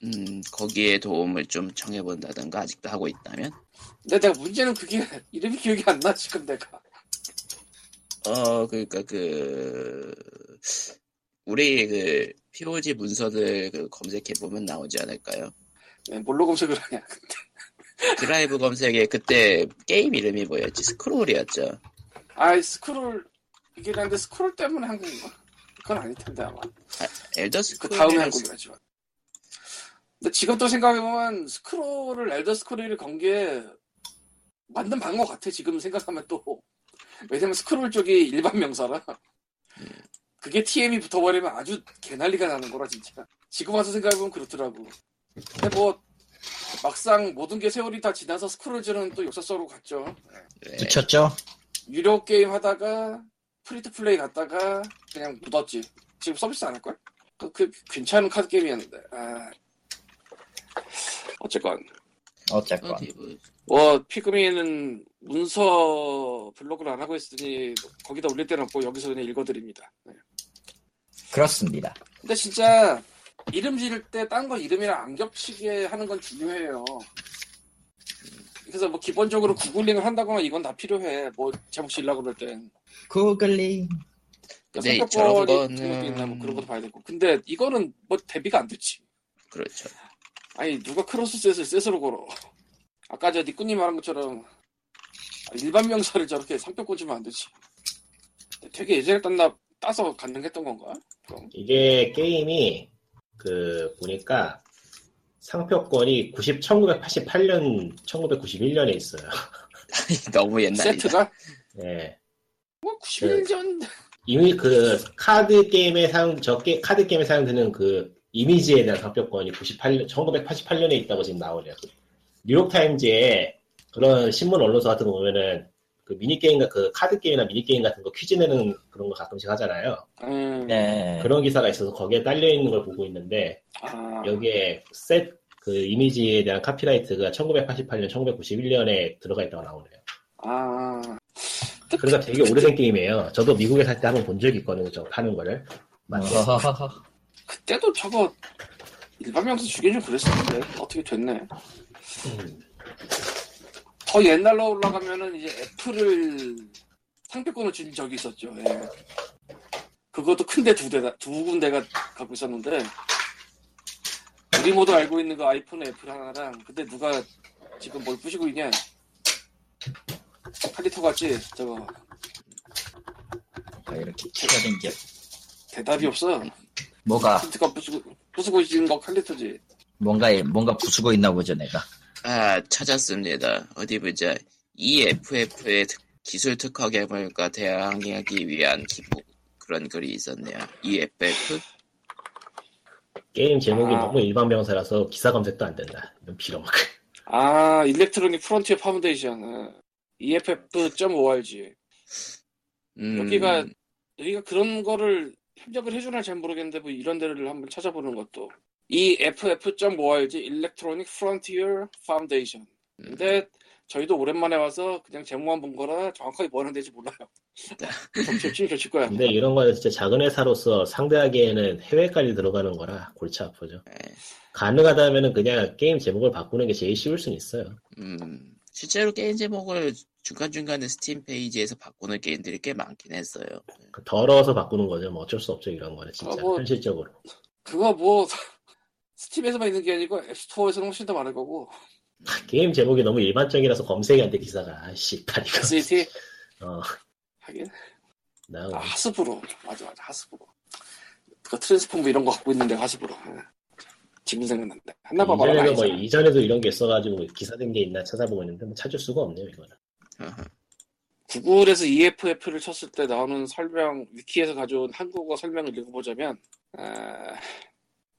음, 거기에 도움을 좀 청해본다든가 아직도 하고 있다면? 근데 내가 문제는 그게 (laughs) 이름이 기억이 안 나 지금 내가. 어 그러니까 그 우리 그 POG 문서들 그 검색해 보면 나오지 않을까요? 네, 뭘로 검색을 하냐 드라이브 검색에 그때 게임 이름이 뭐였지? 스크롤이었죠. 아이 스크롤 이긴 한데 스크롤 때문에 한 건가? 그건 아닐 텐데 아마 엘더 그 스크롤 다음에 한 거겠지만 근데 지금 또 생각해보면 스크롤을 엘더 스크롤을 건게 맞는 방법 같아 지금 생각하면 또 왜냐면 스크롤 쪽이 일반 명사라 그게 TM이 붙어버리면 아주 개난리가 나는 거라 진짜 지금 와서 생각해보면 그렇더라고 근데 뭐 막상 모든 게 세월이 다 지나서 스크롤즈는 또 역사 속으로 갔죠 네. 붙였죠? 유료 게임 하다가 free to play 갔다가 그냥 묻었지. 지금 서비스 안 할걸? 그, 그 괜찮은 카드 게임이었는데. 아. 어쨌건 어쨌건. 어디 뭐뭐 피그미는 문서 블로그를 안 하고 있으니 거기다 올릴 데는 없고 여기서 그냥 읽어드립니다. 네. 그렇습니다. 근데 진짜 이름 지을 때 딴 거 이름이랑 안 겹치게 하는 건 중요해요. 그래서 뭐 기본적으로 구글링을 한다거나 이건 다 필요해. 뭐 제목 지으려고 그럴 땐. 구글링. 근데 상표권이 저런 거는 있나 뭐 그런 것도 봐야 되고. 근데 이거는 뭐 대비가 안 되지. 그렇죠. 아니 누가 크로스 셋을 셋으로 걸어. 아까 저 니꾸님 말한 것처럼 일반 명사를 저렇게 상표 주면 안 되지. 되게 예전에 땄나 따서 가능했던 건가? 그럼 이게 게임이 그 보니까 상표권이 90, 1988년, 1991년에 있어요. (laughs) 너무 옛날이다. 세트가 예. 뭐 91년 전 이미 그 카드 게임에 사용, 저 게, 카드 게임에 사용되는 그 이미지에 대한 상표권이 98년, 1988년에 있다고 지금 나오네요. 뉴욕 타임즈에 그런 신문 언론사 같은 거 보면은 그 미니게임, 그 카드 게임이나 미니게임 같은 거 퀴즈 내는 그런 거 가끔씩 하잖아요. 음, 네. 그런 기사가 있어서 거기에 딸려 있는 걸 보고 있는데 아, 여기에 셋 그 이미지에 대한 copyright가 1988년, 1991년에 들어가 있다고 나오네요. 아, 그러니까 되게 오래된 게임이에요. 저도 미국에 살 때 한번 본 적이 있거든요. 저 파는 거를. 맞네. 어허허허. 그때도 저거 일반 명사 주긴 좀 그랬었는데 어떻게 됐네. 음. 더 옛날로 올라가면은 이제 애플을 상표권을 준 적이 있었죠. 예. 그것도 큰데 두 대다 두 군데가 갖고 있었는데 우리 모두 알고 있는 그 아이폰 애플 하나랑 근데 누가 지금 뭘 부시고 있냐? 칼리토 같지? 저거 아, 이렇게 치러진 게 대답이 없어. 뭐가 칼리토가 부수고 부수고 있는 거 칼리토지. 뭔가 뭔가 부수고 있나 보죠 내가. 아 찾았습니다. 어디 보자. EFF의 특- 기술 특허 개발과 대항하기 위한 기부 그런 글이 있었네요. EFF 게임 제목이 아. 너무 일반 명사라서 기사 검색도 안 된다. 이런 빌어먹. 아 일렉트로닉 프론티어 파운데이션 어. EFF.org 음, 여기가 여기가 그런 거를 협력을 해주나 잘 모르겠는데 뭐 이런 데를 한번 찾아보는 것도 이 EFF.org Electronic Frontier Foundation 근데 저희도 오랜만에 와서 그냥 제목만 본 거라 정확하게 뭐 하는 데지 몰라요 (laughs) 정치협ችን 겹칠 거야 근데 이런 거는 진짜 작은 회사로서 상대하기에는 해외까지 들어가는 거라 골치 아프죠. 네. 가능하다면은 그냥 게임 제목을 바꾸는 게 제일 쉬울 수는 있어요. 음, 실제로 게임 제목을 중간중간에 스팀 페이지에서 바꾸는 게임들이 꽤 많긴 했어요. 그 더러워서 바꾸는 거죠. 뭐 어쩔 수 없죠. 이런 거는 진짜 아, 뭐- 현실적으로. 그거 뭐 Steam에서만 있는 게 아니고 App Store에서는 훨씬 더 많을 거고. 게임 제목이 너무 일반적이라서 검색이 안 돼 기사가. 아씨, 판 이거. SAT 어, 하긴. 나 아, Hasbro. 맞아 맞아 Hasbro. 그 트랜스폼 이런 거 갖고 있는데 하스브로. 예. 지금 생각난다 한나봐 봐라 이전에도 뭐 이전에도 이런 게 있어가지고 기사된 게 있나 찾아보고 있는데 뭐 찾을 수가 없네요 이거는. 구글에서 EFF를 쳤을 때 나오는 설명 위키에서 가져온 한국어 설명을 읽어보자면 아,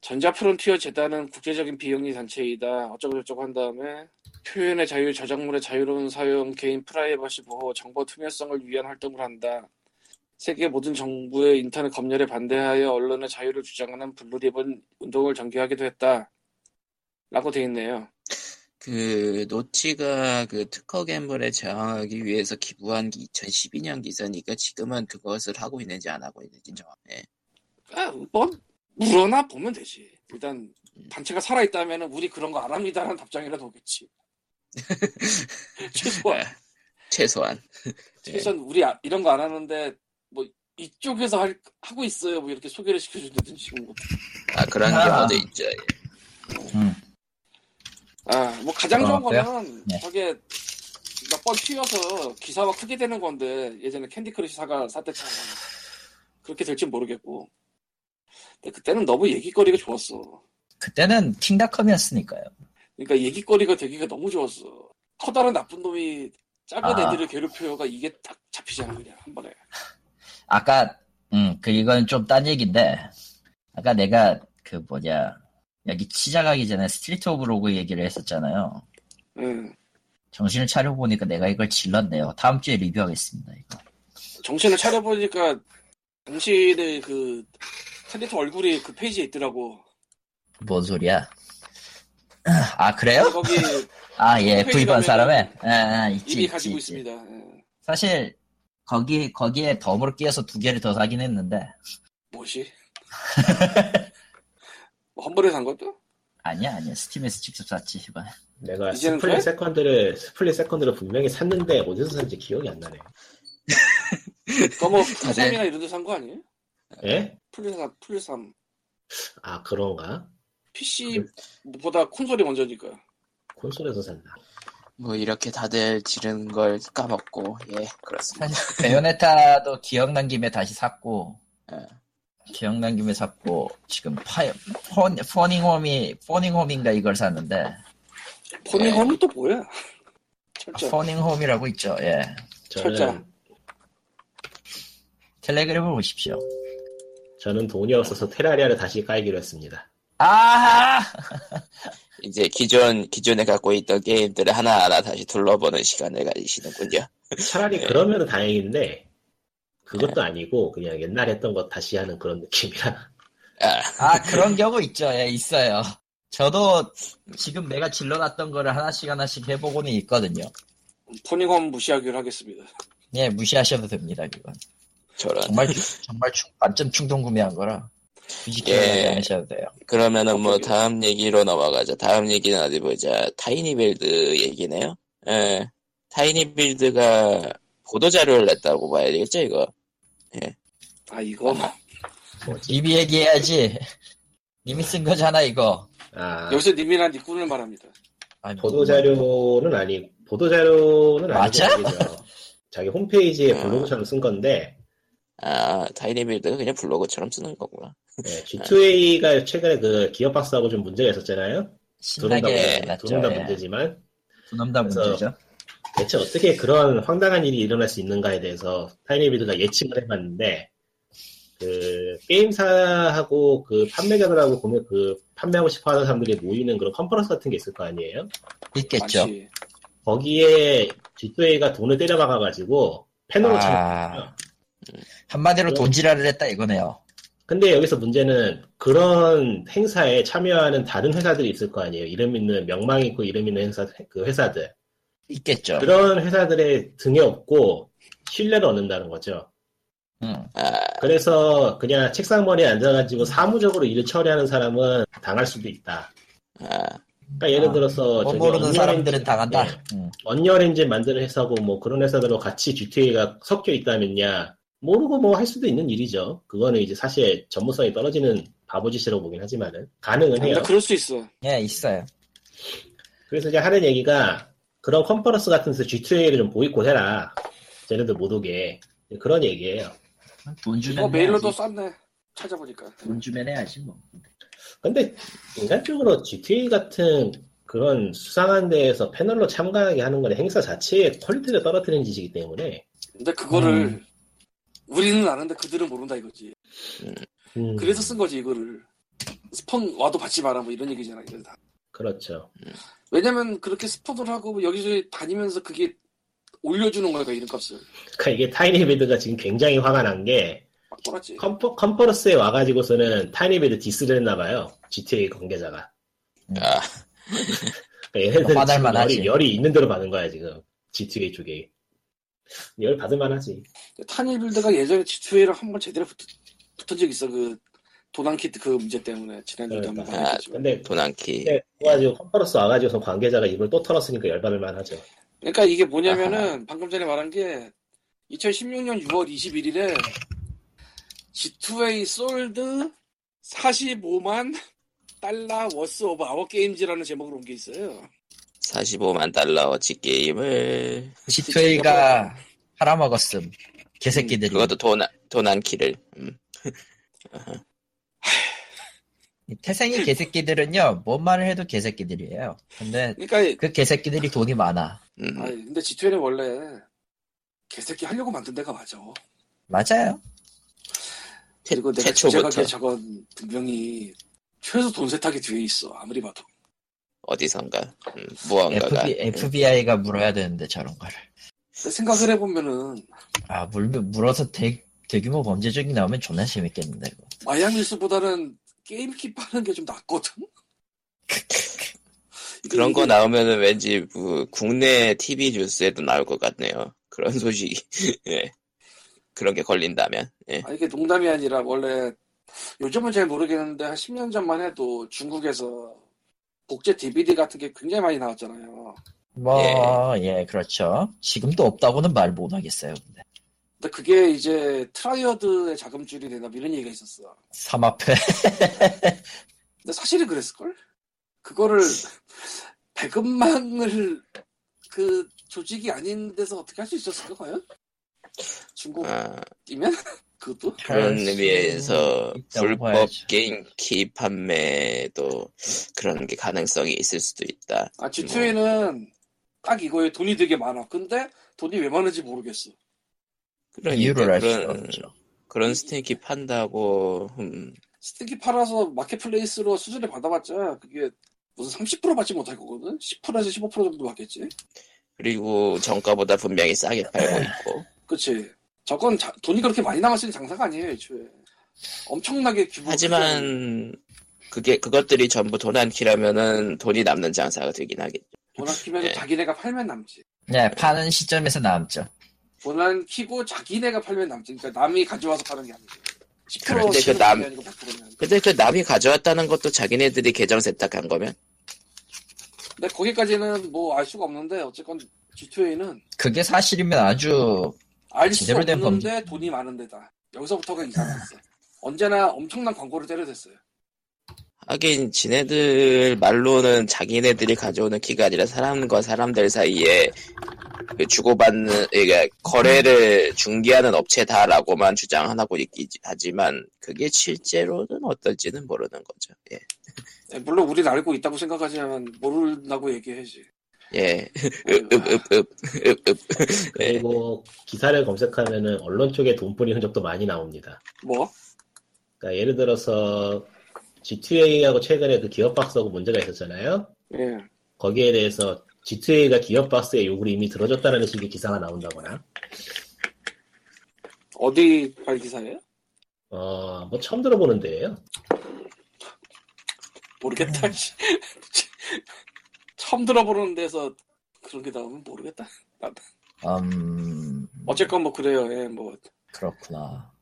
전자프론티어 재단은 국제적인 비영리 단체이다 어쩌고 저쩌고 한 다음에 표현의 자유, 저작물의 자유로운 사용, 개인 프라이버시 보호, 정보 투명성을 위한 활동을 한다. 세계 모든 정부의 인터넷 검열에 반대하여 언론의 자유를 주장하는 블루리본 운동을 전개하기도 했다. 라고 돼 있네요. 그 노치가 그 특허 갬블에 저항하기 위해서 기부한 게 2012년 기사니까 지금은 그것을 하고 있는지 안 하고 있는지 정확해. 아, 뭐 물어나 보면 되지. 일단 단체가 살아있다면 우리 그런 거 안 합니다라는 답장이라도 오겠지. (laughs) 최소한 네. 최소한. 네. (laughs) 최소한 우리 아- 이런 거 안 하는데 뭐 이쪽에서 할- 하고 있어요. 뭐 이렇게 소개를 시켜준다든지 뭐. 아 그런 아. 경우도 있죠. 예. 음. 아, 뭐 가장 좋은 어? 거는 네. 저게 몇 번 튀어서 기사가 크게 되는 건데 예전에 Candy Crush Saga 사태처럼 그렇게 될지 모르겠고. 근데 그때는 너무 얘기거리가 좋았어. 그때는 King.com이었으니까요. 그러니까 얘기거리가 되기가 너무 좋았어. 커다란 나쁜 놈이 작은 아. 애들을 괴롭혀. 이게 딱 잡히잖아 그냥 한 번에. 아까 음, 그 이건 좀 딴 얘기인데 아까 내가 그 뭐냐 여기 시작하기 전에 Streets of Rogue 얘기를 했었잖아요. 응. 정신을 차려 보니까 내가 이걸 질렀네요. 다음 주에 리뷰하겠습니다. 이거. 정신을 차려보니까 당신의 그 텔레토 얼굴이 그 페이지에 있더라고. 뭔 소리야? 아 그래요? 거기 아 예, 홈페이지 구입한 사람에 아, 아, 있지, 이미 있지, 가지고 있지. 있습니다. 예. 사실 거기 거기에 덤으로 끼어서 두 개를 더 사긴 했는데 뭐지? (laughs) 뭐 한 번에 산 것도? 아니야 아니야 스팀에서 직접 샀지 이번에. 내가 이제는 스플릿 그래? 세컨드를 스플릿 세컨드를 분명히 샀는데 어디서 샀는지 기억이 안 나네. 그거 뭐 (laughs) 풀삼이나 이런 데산거 아니에요? 예? 풀삼, 풀삼. 아 그런가? PC보다 콘솔이 먼저니까. 콘솔에서 샀나? 뭐 이렇게 다들 지른 걸 까먹고 예 그렇습니다. 베요네타도 기억난 김에 다시 샀고 예. 기억난 김에 샀고 지금 파 폰, 포닝홈이 포닝홈인가 이걸 샀는데 포닝홈은 또 뭐야? 아, 철저. 포닝홈이라고 있죠. 예. 저는 철자. 텔레그램을 보십시오. 저는 돈이 없어서 테라리아를 다시 깔기로 했습니다. 아 (laughs) 이제 기존 기존에 갖고 있던 게임들을 하나하나 다시 둘러보는 시간을 가지시는군요. 차라리 네. 그러면 다행인데 그것도 아니고 그냥 옛날 했던 거 다시 하는 그런 느낌이라. 아, 아, 그런 경우 있죠. 예, 있어요. 저도 지금 내가 질러놨던 거를 하나씩 하나씩 해보고는 있거든요. 포닝홈 무시하기로 하겠습니다. 예, 무시하셔도 됩니다, 그건. 저런. 정말, 정말 충, 완전 충동 구매한 거라. 예. 않으셔도 돼요. 그러면은 뭐 다음 얘기로 넘어가죠. 다음 얘기는 어디 보자. tinyBuild 얘기네요. 예. tinyBuild가 보도 자료를 냈다고 봐야 되겠죠, 이거. 아, 이거. 뭐지? 리뷰 얘기해야지. (laughs) 님이 쓴 거잖아, 이거. 아 여기서 님이란 니꾼을 말합니다. 아니, 보도 자료는 아니 보도 자료는. 아니죠. (laughs) 자기 홈페이지에 아. 블로그처럼 쓴 건데 아, 빌드가 그냥 블로그처럼 쓰는 거구나. 네, (laughs) G2A가 최근에 그 기업박스하고 좀 문제가 있었잖아요. 신나게 문- 났죠. 두놈다 예. 문제지만 두놈다 그래서- 문제죠. 대체 어떻게 그런 황당한 일이 일어날 수 있는가에 대해서 타이니비드가 예측을 해봤는데 그 게임사하고 그 판매자들하고 보면 그 판매하고 싶어 하는 사람들이 모이는 그런 컨퍼런스 같은 게 있을 거 아니에요? 있겠죠. 거기에 G2A가 돈을 때려박아가지고 패널로 참. 아, 한마디로 네. 돈지랄을 했다 이거네요. 근데 여기서 문제는 그런 행사에 참여하는 다른 회사들이 있을 거 아니에요. 이름 있는 명망 있고 이름 있는 행사 그 회사들 있겠죠. 그런 회사들의 등에 업고 신뢰를 얻는다는 거죠. 응. 아, 그래서 그냥 책상머리에 앉아가지고 사무적으로 일을 처리하는 사람은 당할 수도 있다. 아, 그러니까 예를 아, 들어서 뭐 저기 모르는 사람들은 당한다. 네. 응. 언리얼 엔진 만드는 회사고 뭐 그런 회사들하고 같이 GTA가 섞여 있다면야 모르고 뭐 할 수도 있는 일이죠. 그거는 이제 사실 전문성이 떨어지는 바보짓이라고 보긴 하지만은 가능은 근데 해요. 그럴 수 있어. 예, 있어요. 그래서 이제 하는 얘기가 그런 컨퍼런스 같은 데서 G2A를 좀 보이콧해라. 쟤네들 못 오게. 그런 얘기예요. 돈 주면 메일로도 해야지. 쌌네. 찾아보니까. 돈 주면 해야지 뭐. 근데 인간적으로 G2A 같은 그런 수상한 데에서 패널로 참가하게 하는 건 행사 자체의 퀄리티를 떨어뜨리는 짓이기 때문에 근데 그거를 음. 우리는 아는데 그들은 모른다 이거지. 음, 그래서 쓴 거지 이거를. 스폰 와도 받지 마라 뭐 이런 얘기잖아. 이거 다. 그렇죠. 왜냐면 그렇게 스폰을 하고 뭐 여기저기 다니면서 그게 올려주는 거니까 이름값을. 그러니까 이게 tinyBuild가 지금 굉장히 화가 난 게 막 떠났지. 컨퍼, 컨퍼런스에 와가지고서는 tinyBuild 디스를 했나 봐요. G2A 관계자가. 아, 그러니까 얘네들 화날만 열이, 하지. 열이 있는 대로 받은 거야 지금 G2A 쪽에 열 받을만 하지 tinyBuild가 예전에 G2A랑 한 번 제대로 붙, 붙은 적 있어. 그 도난 키 그 문제 때문에 지난주에 한번 그러니까. 얘기했지만. 근데 도난 키. 그래가지고 컨퍼런스 와가지고서 관계자가 입을 또 털었으니까 열받을만 하죠 그러니까 이게 뭐냐면은 방금 전에 말한 게 2016년 6월 21일에 G2A 솔드 45만 달러 워스 오브 아워 게임즈라는 제목으로 온 게 있어요. 45만 달러어치 게임을 G2A가 팔아먹었음. 개새끼들이. 그것도 도난 도난키를. 음. 이 태생이 개새끼들은요, 뭔 말을 해도 개새끼들이에요. 근데 그러니까 그 개새끼들이 돈이 많아. 음. 아니, 근데 G2A는 원래 개새끼 하려고 만든 데가 맞아. 맞아요. 태, 그리고 내가 태초부터 주제가게 적은 분명히 최소 돈 세탁이 뒤에 있어. 아무리 봐도. 어디선가 음, 무언가가 FBI, FBI가 물어야 되는데 저런 거를. 근데 생각을 해보면은 아, 물, 물어서 대, 대규모 범죄적이 나오면 존나 재밌겠는데, 이거. 마이애미스보다는 게임키 파는 게 좀 낫거든. (laughs) 그런 거 나오면은 왠지 뭐 국내 TV 뉴스에도 나올 것 같네요. 그런 소식이 (laughs) 예. 그런 게 걸린다면 예. 아, 이게 농담이 아니라 원래 요즘은 잘 모르겠는데 한 10년 전만 해도 중국에서 복제 DVD 같은 게 굉장히 많이 나왔잖아요. 뭐, 예, 그렇죠. 지금도 없다고는 말 못하겠어요, 근데. 근데 그게 이제 triad의 자금줄이 되나 뭐 이런 얘기가 있었어. 삼합회. (laughs) 근데 사실은 그랬을걸? 그거를 (laughs) 배급망을 그 조직이 아닌 데서 어떻게 할 수 있었을까 과연? 중국이면 아, 그것도? 그런 의미에서 불법. 게임 키 판매도 그런 게 가능성이 있을 수도 있다. 아 G2A는 딱 이거에 돈이 되게 많아. 근데 돈이 왜 많은지 모르겠어. 그러니까 이유를 알 수가 그런 없죠. 그런 스테이키 판다고 음, 스티키 팔아서 marketplace로 수수료 받아봤자 그게 무슨 30% 받지 못할 거거든? 10%에서 15% 정도 받겠지? 그리고 정가보다 분명히 싸게 팔고 있고 그치. 저건 자- 돈이 그렇게 많이 남았을 장사가 아니에요, 애초에. 엄청나게 규모. 하지만 그게 그것들이 전부 도난키라면은 돈이 남는 장사가 되긴 하겠죠. 돈 아끼면 예. 자기네가 팔면 남지. 네, 파는 시점에서 남죠. 돈 안 키고 자기네가 팔면 남지. 그러니까 남이 가져와서 파는 게. 10% 근데 그 남- 게 아니고 100%면. 근데 그 남이 가져왔다는 것도 자기네들이 계정 세탁한 거면 근데 거기까지는 뭐 알 수가 없는데 어쨌건 G2A는 그게 사실이면 아주 알수 제대로 된 없는데 돈이 많은 데다. 여기서부터가 이상했어. 언제나 엄청난 광고를 때려댔어요. 하긴 지네들 말로는 자기네들이 가져오는 키가 아니라 사람과 사람들 사이에 그 주고받는 그러니까 거래를 중개하는 업체다라고만 주장하고 있기 하지만 그게 실제로는 어떨지는 모르는 거죠. 예. 네, 물론 우리는 알고 있다고 생각하지만 모른다고 얘기해야지. 예. (laughs) 읍읍읍읍읍읍. 예. 그리고 기사를 검색하면은 언론 쪽에 돈 뿌리는 적도 많이 나옵니다. 뭐? 그러니까 예를 들어서 G2A하고 최근에 그 기업박스하고 문제가 있었잖아요. 예. 거기에 대해서 G2A가 기업박스에 요구를 이미 들어줬다는 식의 기사가 나온다거나, 어디 발 기사예요? 어, 뭐 처음 들어보는 데예요. 모르겠다. 씨. 처음 들어보는 데서 그런 게 나오면 모르겠다. 음 어쨌건 뭐 그래요. 예, 뭐 그렇구나.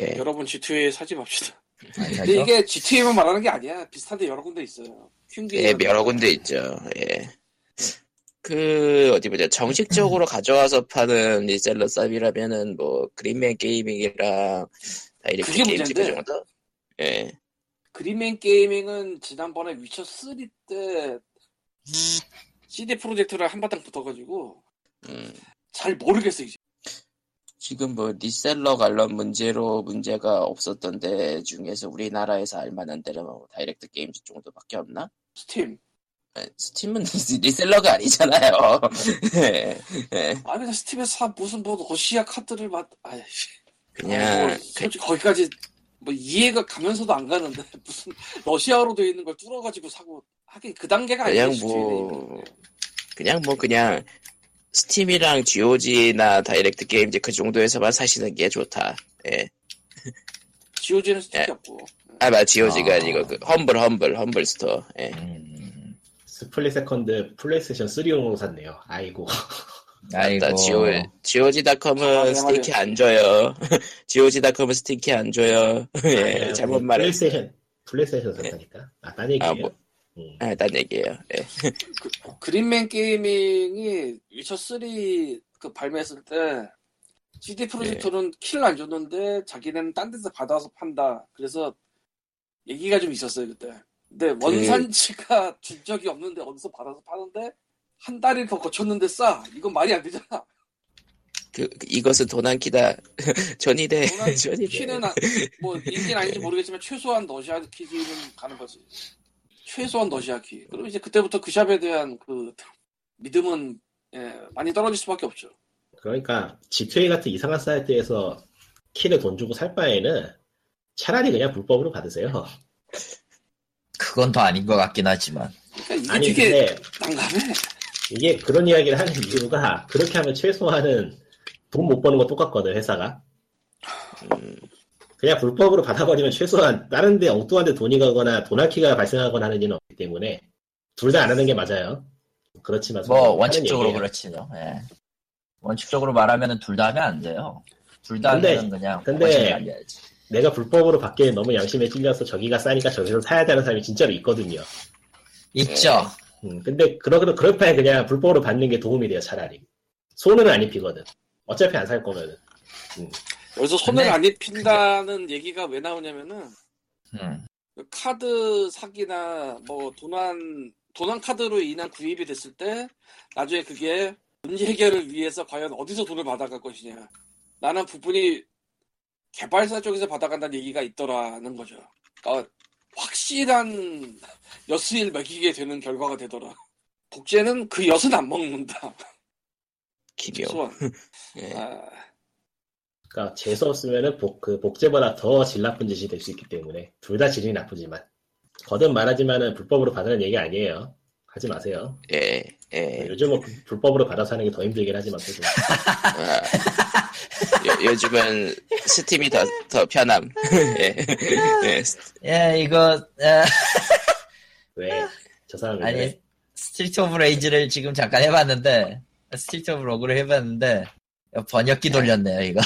예. 여러분 G2A 사지 맙시다. 근데? 이게 G2A만 말하는 게 아니야. 비슷한데 여러 군데 있어요. 예, 여러 군데 있죠. 예. 그 어디 보자 정식적으로 가져와서 파는 리셀러 쌉이라면은 뭐 그린맨 게이밍이랑 Direct 그 문제인데. 정도. 예. Green Man Gaming은 지난번에 위쳐 3 때 CD Projekt를 한바탕 붙어가지고 음. 잘 모르겠어 이제. 지금 뭐 reseller 관련 문제로 문제가 없었던 데 중에서 우리나라에서 알만한 데는 뭐 Direct Games 정도밖에 없나? 스팀. 예, Steam은 (laughs) reseller가 아니잖아요. 예. (laughs) 예. 아니 나 Steam에서 사 무슨 뭐 러시아 카드를 맛. 아이씨. 그냥 뭐, 솔직히 거기까지 뭐 이해가 가면서도 안 가는데 (laughs) 무슨 러시아어로 되어 있는 걸 뚫어가지고 사고 하긴 그 단계가 그냥 아니지. 뭐 그냥 뭐 그냥 Steam이랑 GOG나 Direct Games 그 정도에서만 사시는 게 좋다. 예. GOG는 Steam 키 예. 없고. 아, 맞 GOG가 아. 아니고 그 Humble Humble Humble Store. 예. 음, 스플릿 세컨드 플레이스테이션 3용으로 샀네요. 아이고. (laughs) 아이고. 맞다, 지오, GOG.com은 아, 스팀 키 안 줘요. (laughs) GOG.com은 스팀 키 안 줘요. (laughs) 예, 아니야, 잘못 뭐 말했어. 플레이스테이션, 플레이스테이션 샀다니까. 아, 딴 얘기예요. 아, 뭐. 음. 아, 딴 얘기예요. 예. 그린맨 게이밍이 위쳐 3그 발매했을 때 CD 프로젝트는 키를 안 줬는데 자기네는 딴 데서 받아서 판다. 그래서 얘기가 좀 있었어요 그때. 근데 원산지가 (laughs) 준 적이 없는데 어디서 받아서 파는데 한 달이 더 거쳤는데 싸. 이건 말이 안 되잖아. 그, 그- 이것은 도난키다. (laughs) 전이대. 도난 전이대. 키는 아- 뭐 인기는 아닌지 모르겠지만 최소한 러시아 키는 가는 거지. 최소한 러시아 키. 그럼 이제 그때부터 그 샵에 대한 그 믿음은 예, 많이 떨어질 수밖에 없죠. 그러니까 G2A 같은 이상한 사이트에서 키를 돈 주고 살 바에는 차라리 그냥 불법으로 받으세요. 그건 더 아닌 것 같긴 하지만. 그러니까 이게 아니 근데 난감해. 이게 그런 이야기를 하는 이유가 그렇게 하면 최소한은 돈 못 버는 거 똑같거든 회사가. 음, 그냥 불법으로 받아버리면 최소한 다른 데 엉뚱한 데 돈이 가거나 도나키가 발생하거나 하는 일은 없기 때문에 둘 다 안 하는 게 맞아요. 그렇지만 뭐, 원칙적으로. 그렇지요. 예. 원칙적으로 말하면은 둘다 하면 안 돼요. 둘 다 하면 그냥 근데-. 내가 불법으로 받기에 너무 양심에 찔려서 저기가 싸니까 저기서 사야 되는 사람이 진짜로 있거든요. 있죠. 음, 근데 그러, 그러, 그럴 바에 그냥 불법으로 받는 게 도움이 돼요, 차라리. 손은 안 입히거든. 어차피 안 살 거면은. 여기서 손을 근데- 안 입힌다는 얘기가 왜 나오냐면은 음. 그 카드 사기나 뭐 도난 도난 카드로 인한 구입이 됐을 때 나중에 그게 문제 해결을 위해서 과연 어디서 돈을 받아갈 것이냐. 나는 부분이 개발사 쪽에서 받아간다는 얘기가 있더라는 거죠. 그러니까 확실한 엿을 먹이게 되는 결과가 되더라. 독재는 그 엿은 안 먹는다. 기묘. (laughs) 예. 아, 그러니까 재수 없으면은 복, 그 복제보다 더 질 나쁜 짓이 될 수 있기 때문에 둘 다 질이 나쁘지만 거듭 말하지만은 불법으로 받으라는 얘기 아니에요. 하지 마세요. 예, 예. 요즘은 불- 불법으로 받아서 하는 게 더 힘들긴 하지만 그래도 아, 요, 요즘은 스팀이 더, 더 편함. 예. 예. 예, 이거, 에, 왜저 사람이 아니, 그래? 스트리트 오브 레이지를 지금 잠깐 해봤는데, 스트리트 오브 로그를 해봤는데, 번역기 돌렸네요, 이거.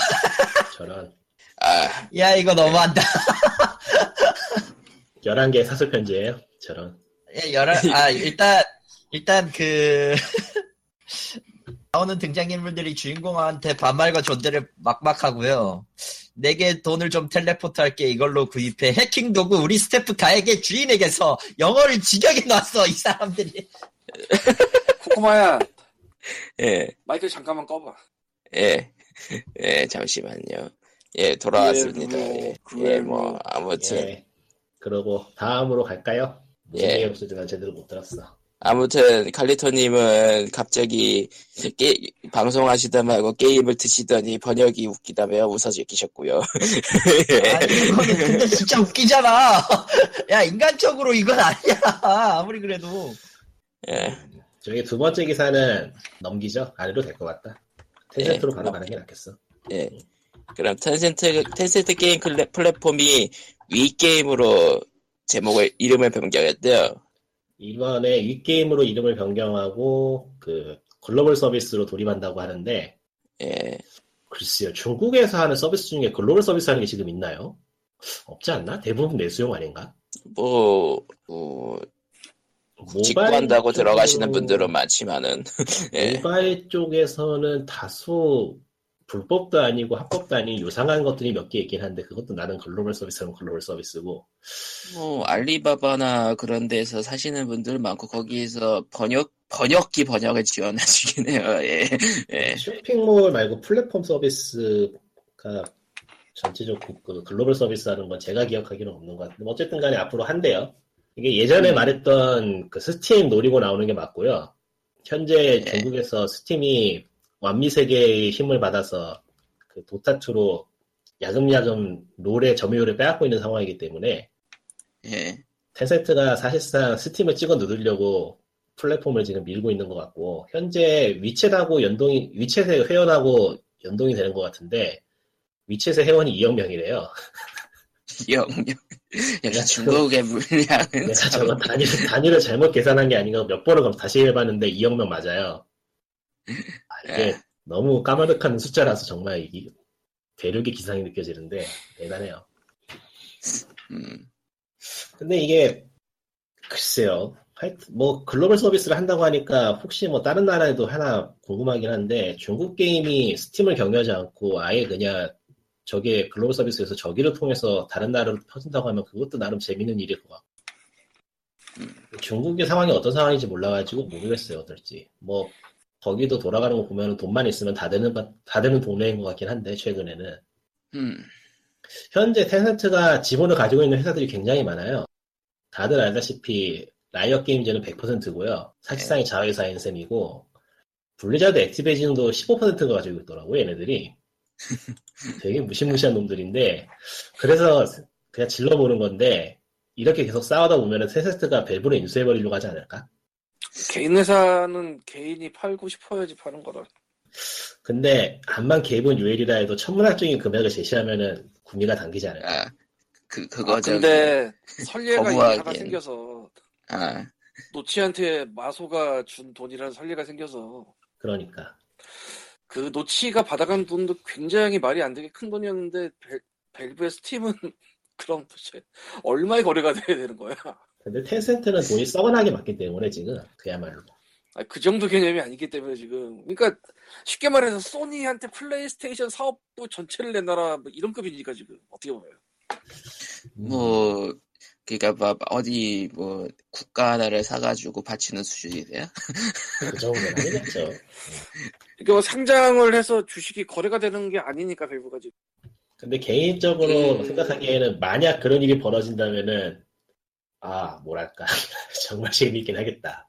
저런 아, 야, 이거 너무한다. 11개 사설 편지예요. 저런 예, 열한, 아, (laughs) 일단, 일단 그, (laughs) 나오는 등장인물들이 주인공한테 반말과 존대를 막막 하고요. 내게 돈을 좀 텔레포트 할게 이걸로 구입해. 해킹 도구 우리 스태프 가에게 주인에게서 영어를 직역해 놨어, 이 사람들이. (laughs) 코코마야 예, 마이크 잠깐만 꺼봐. 예. 예, 잠시만요. 예, 돌아왔습니다. 예, 예, 뭐, 예, 뭐, 아무튼. 예. 그러고 다음으로 갈까요? 무슨 예. 난 제대로 못 들었어. 아무튼 칼리토님은 갑자기 게, 방송하시다 말고 게임을 드시더니 번역이 웃기다며 웃어주기셨고요. (laughs) 아니, 이거는 근데 진짜 웃기잖아. 야, 인간적으로 이건 아니야. 아무리 그래도. 예, 저기 두 번째 기사는 넘기죠? 안 해도 될 것 같다. 텐센트로 예. 바로 가는 게 낫겠어. 예. 그럼 텐센트 텐센트 게임 플랫폼이 위 게임으로 제목을 이름을 변경했대요. 이번에 위 게임으로 이름을 변경하고 그 글로벌 서비스로 돌입한다고 하는데 예, 글쎄요 중국에서 하는 서비스 중에 글로벌 서비스 하는 게 지금 있나요? 없지 않나? 대부분 내수용 아닌가? 뭐, 뭐 직구 모바일 한다고 쪽으로- 들어가시는 분들은 많지만은 (laughs) 예, 모바일 쪽에서는 다소 불법도 아니고 합법도 아닌 유상한 것들이 몇 개 있긴 한데 그것도 나는 글로벌 서비스는 글로벌 서비스고 뭐 알리바바나 그런 데서 사시는 분들 많고 거기에서 번역 번역기 번역을 지원하시긴 해요. (laughs) 예, 예, 쇼핑몰 말고 플랫폼 서비스가 전체적으로 그 글로벌 서비스 하는 건 제가 기억하기는 없는 것 같은데 어쨌든 간에 앞으로 한대요. 이게 예전에 음. 말했던 그 스팀 노리고 나오는 게 맞고요. 현재 예. 중국에서 스팀이 완미 세계의 힘을 받아서 그 도타2로 야금야금 롤의 점유율을 빼앗고 있는 상황이기 때문에 예, 텐센트가 사실상 스팀을 찍어 누르려고 플랫폼을 지금 밀고 있는 것 같고 현재 위챗하고 연동이 위챗의 회원하고 연동이 되는 것 같은데 위챗의 회원이 2억 명이래요. (laughs) 2억 명. 내가 역시 중국의 물량은 내가 참- 저거 단위, 단위를 잘못 계산한 게 아닌가 몇 번을 그럼 다시 해봤는데 2억 명 맞아요. 아, 이게 예. 너무 까마득한 숫자라서 정말 이 대륙의 기상이 느껴지는데 대단해요. 음, 근데 이게 글쎄요. 하여튼 뭐 글로벌 서비스를 한다고 하니까 혹시 뭐 다른 나라에도 하나 궁금하긴 한데 중국 게임이 스팀을 경유하지 않고 아예 그냥 저게 글로벌 서비스에서 저기를 통해서 다른 나라로 퍼진다고 하면 그것도 나름 재밌는 일일 것 같고 중국의 상황이 어떤 상황인지 몰라가지고 모르겠어요 어떨지 뭐 거기도 돌아가는 거 보면 돈만 있으면 다 되는 바- 다 되는 동네인 것 같긴 한데 최근에는 음, 현재 텐센트가 지분을 가지고 있는 회사들이 굉장히 많아요. 다들 알다시피 라이엇 게임즈는 100%고요. 사실상의 자회사인 셈이고 블리자드 액티비전도 15%가 가지고 있더라고요. 얘네들이 되게 무시무시한 놈들인데 그래서 그냥 질러보는 건데 이렇게 계속 싸우다 보면은 텐센트가 밸브를 인수해버리려고 하지 않을까? 개인 회사는 개인이 팔고 싶어야지 파는 거라. 근데 암만 게이브 뉴엘이라 해도 천문학적인 금액을 제시하면은 구미가 당기지 않을까? 아, 그, 그거 아, 근데 선례가. 하나 생겨서 아, 노치한테 마소가 준 돈이라는 선례가 생겨서 그러니까 그 노치가 받아간 돈도 굉장히 말이 안 되게 큰 돈이었는데 벨, 벨브의 스팀은 (laughs) 그럼 도대체 얼마의 거래가 돼야 되는 거야? 근데 텐센트는 돈이 썩어나게 많기 때문에 지금 그야말로. 아, 그 정도 개념이 아니기 때문에 지금. 그러니까 쉽게 말해서 소니한테 플레이스테이션 사업부 전체를 내놔라 뭐 이런 급이니까 지금. 어떻게 보면. 뭐, 그니까, 뭐, 어디, 뭐, 국가 하나를 사가지고 바치는 수준이 돼요? 그 정도는 아니겠죠. (laughs) 그러니까 뭐 상장을 해서 주식이 거래가 되는 게 아니니까 벨브가 지금 근데 개인적으로 음. 생각하기에는 만약 그런 일이 벌어진다면은 아 뭐랄까 (laughs) 정말 재미있긴 하겠다.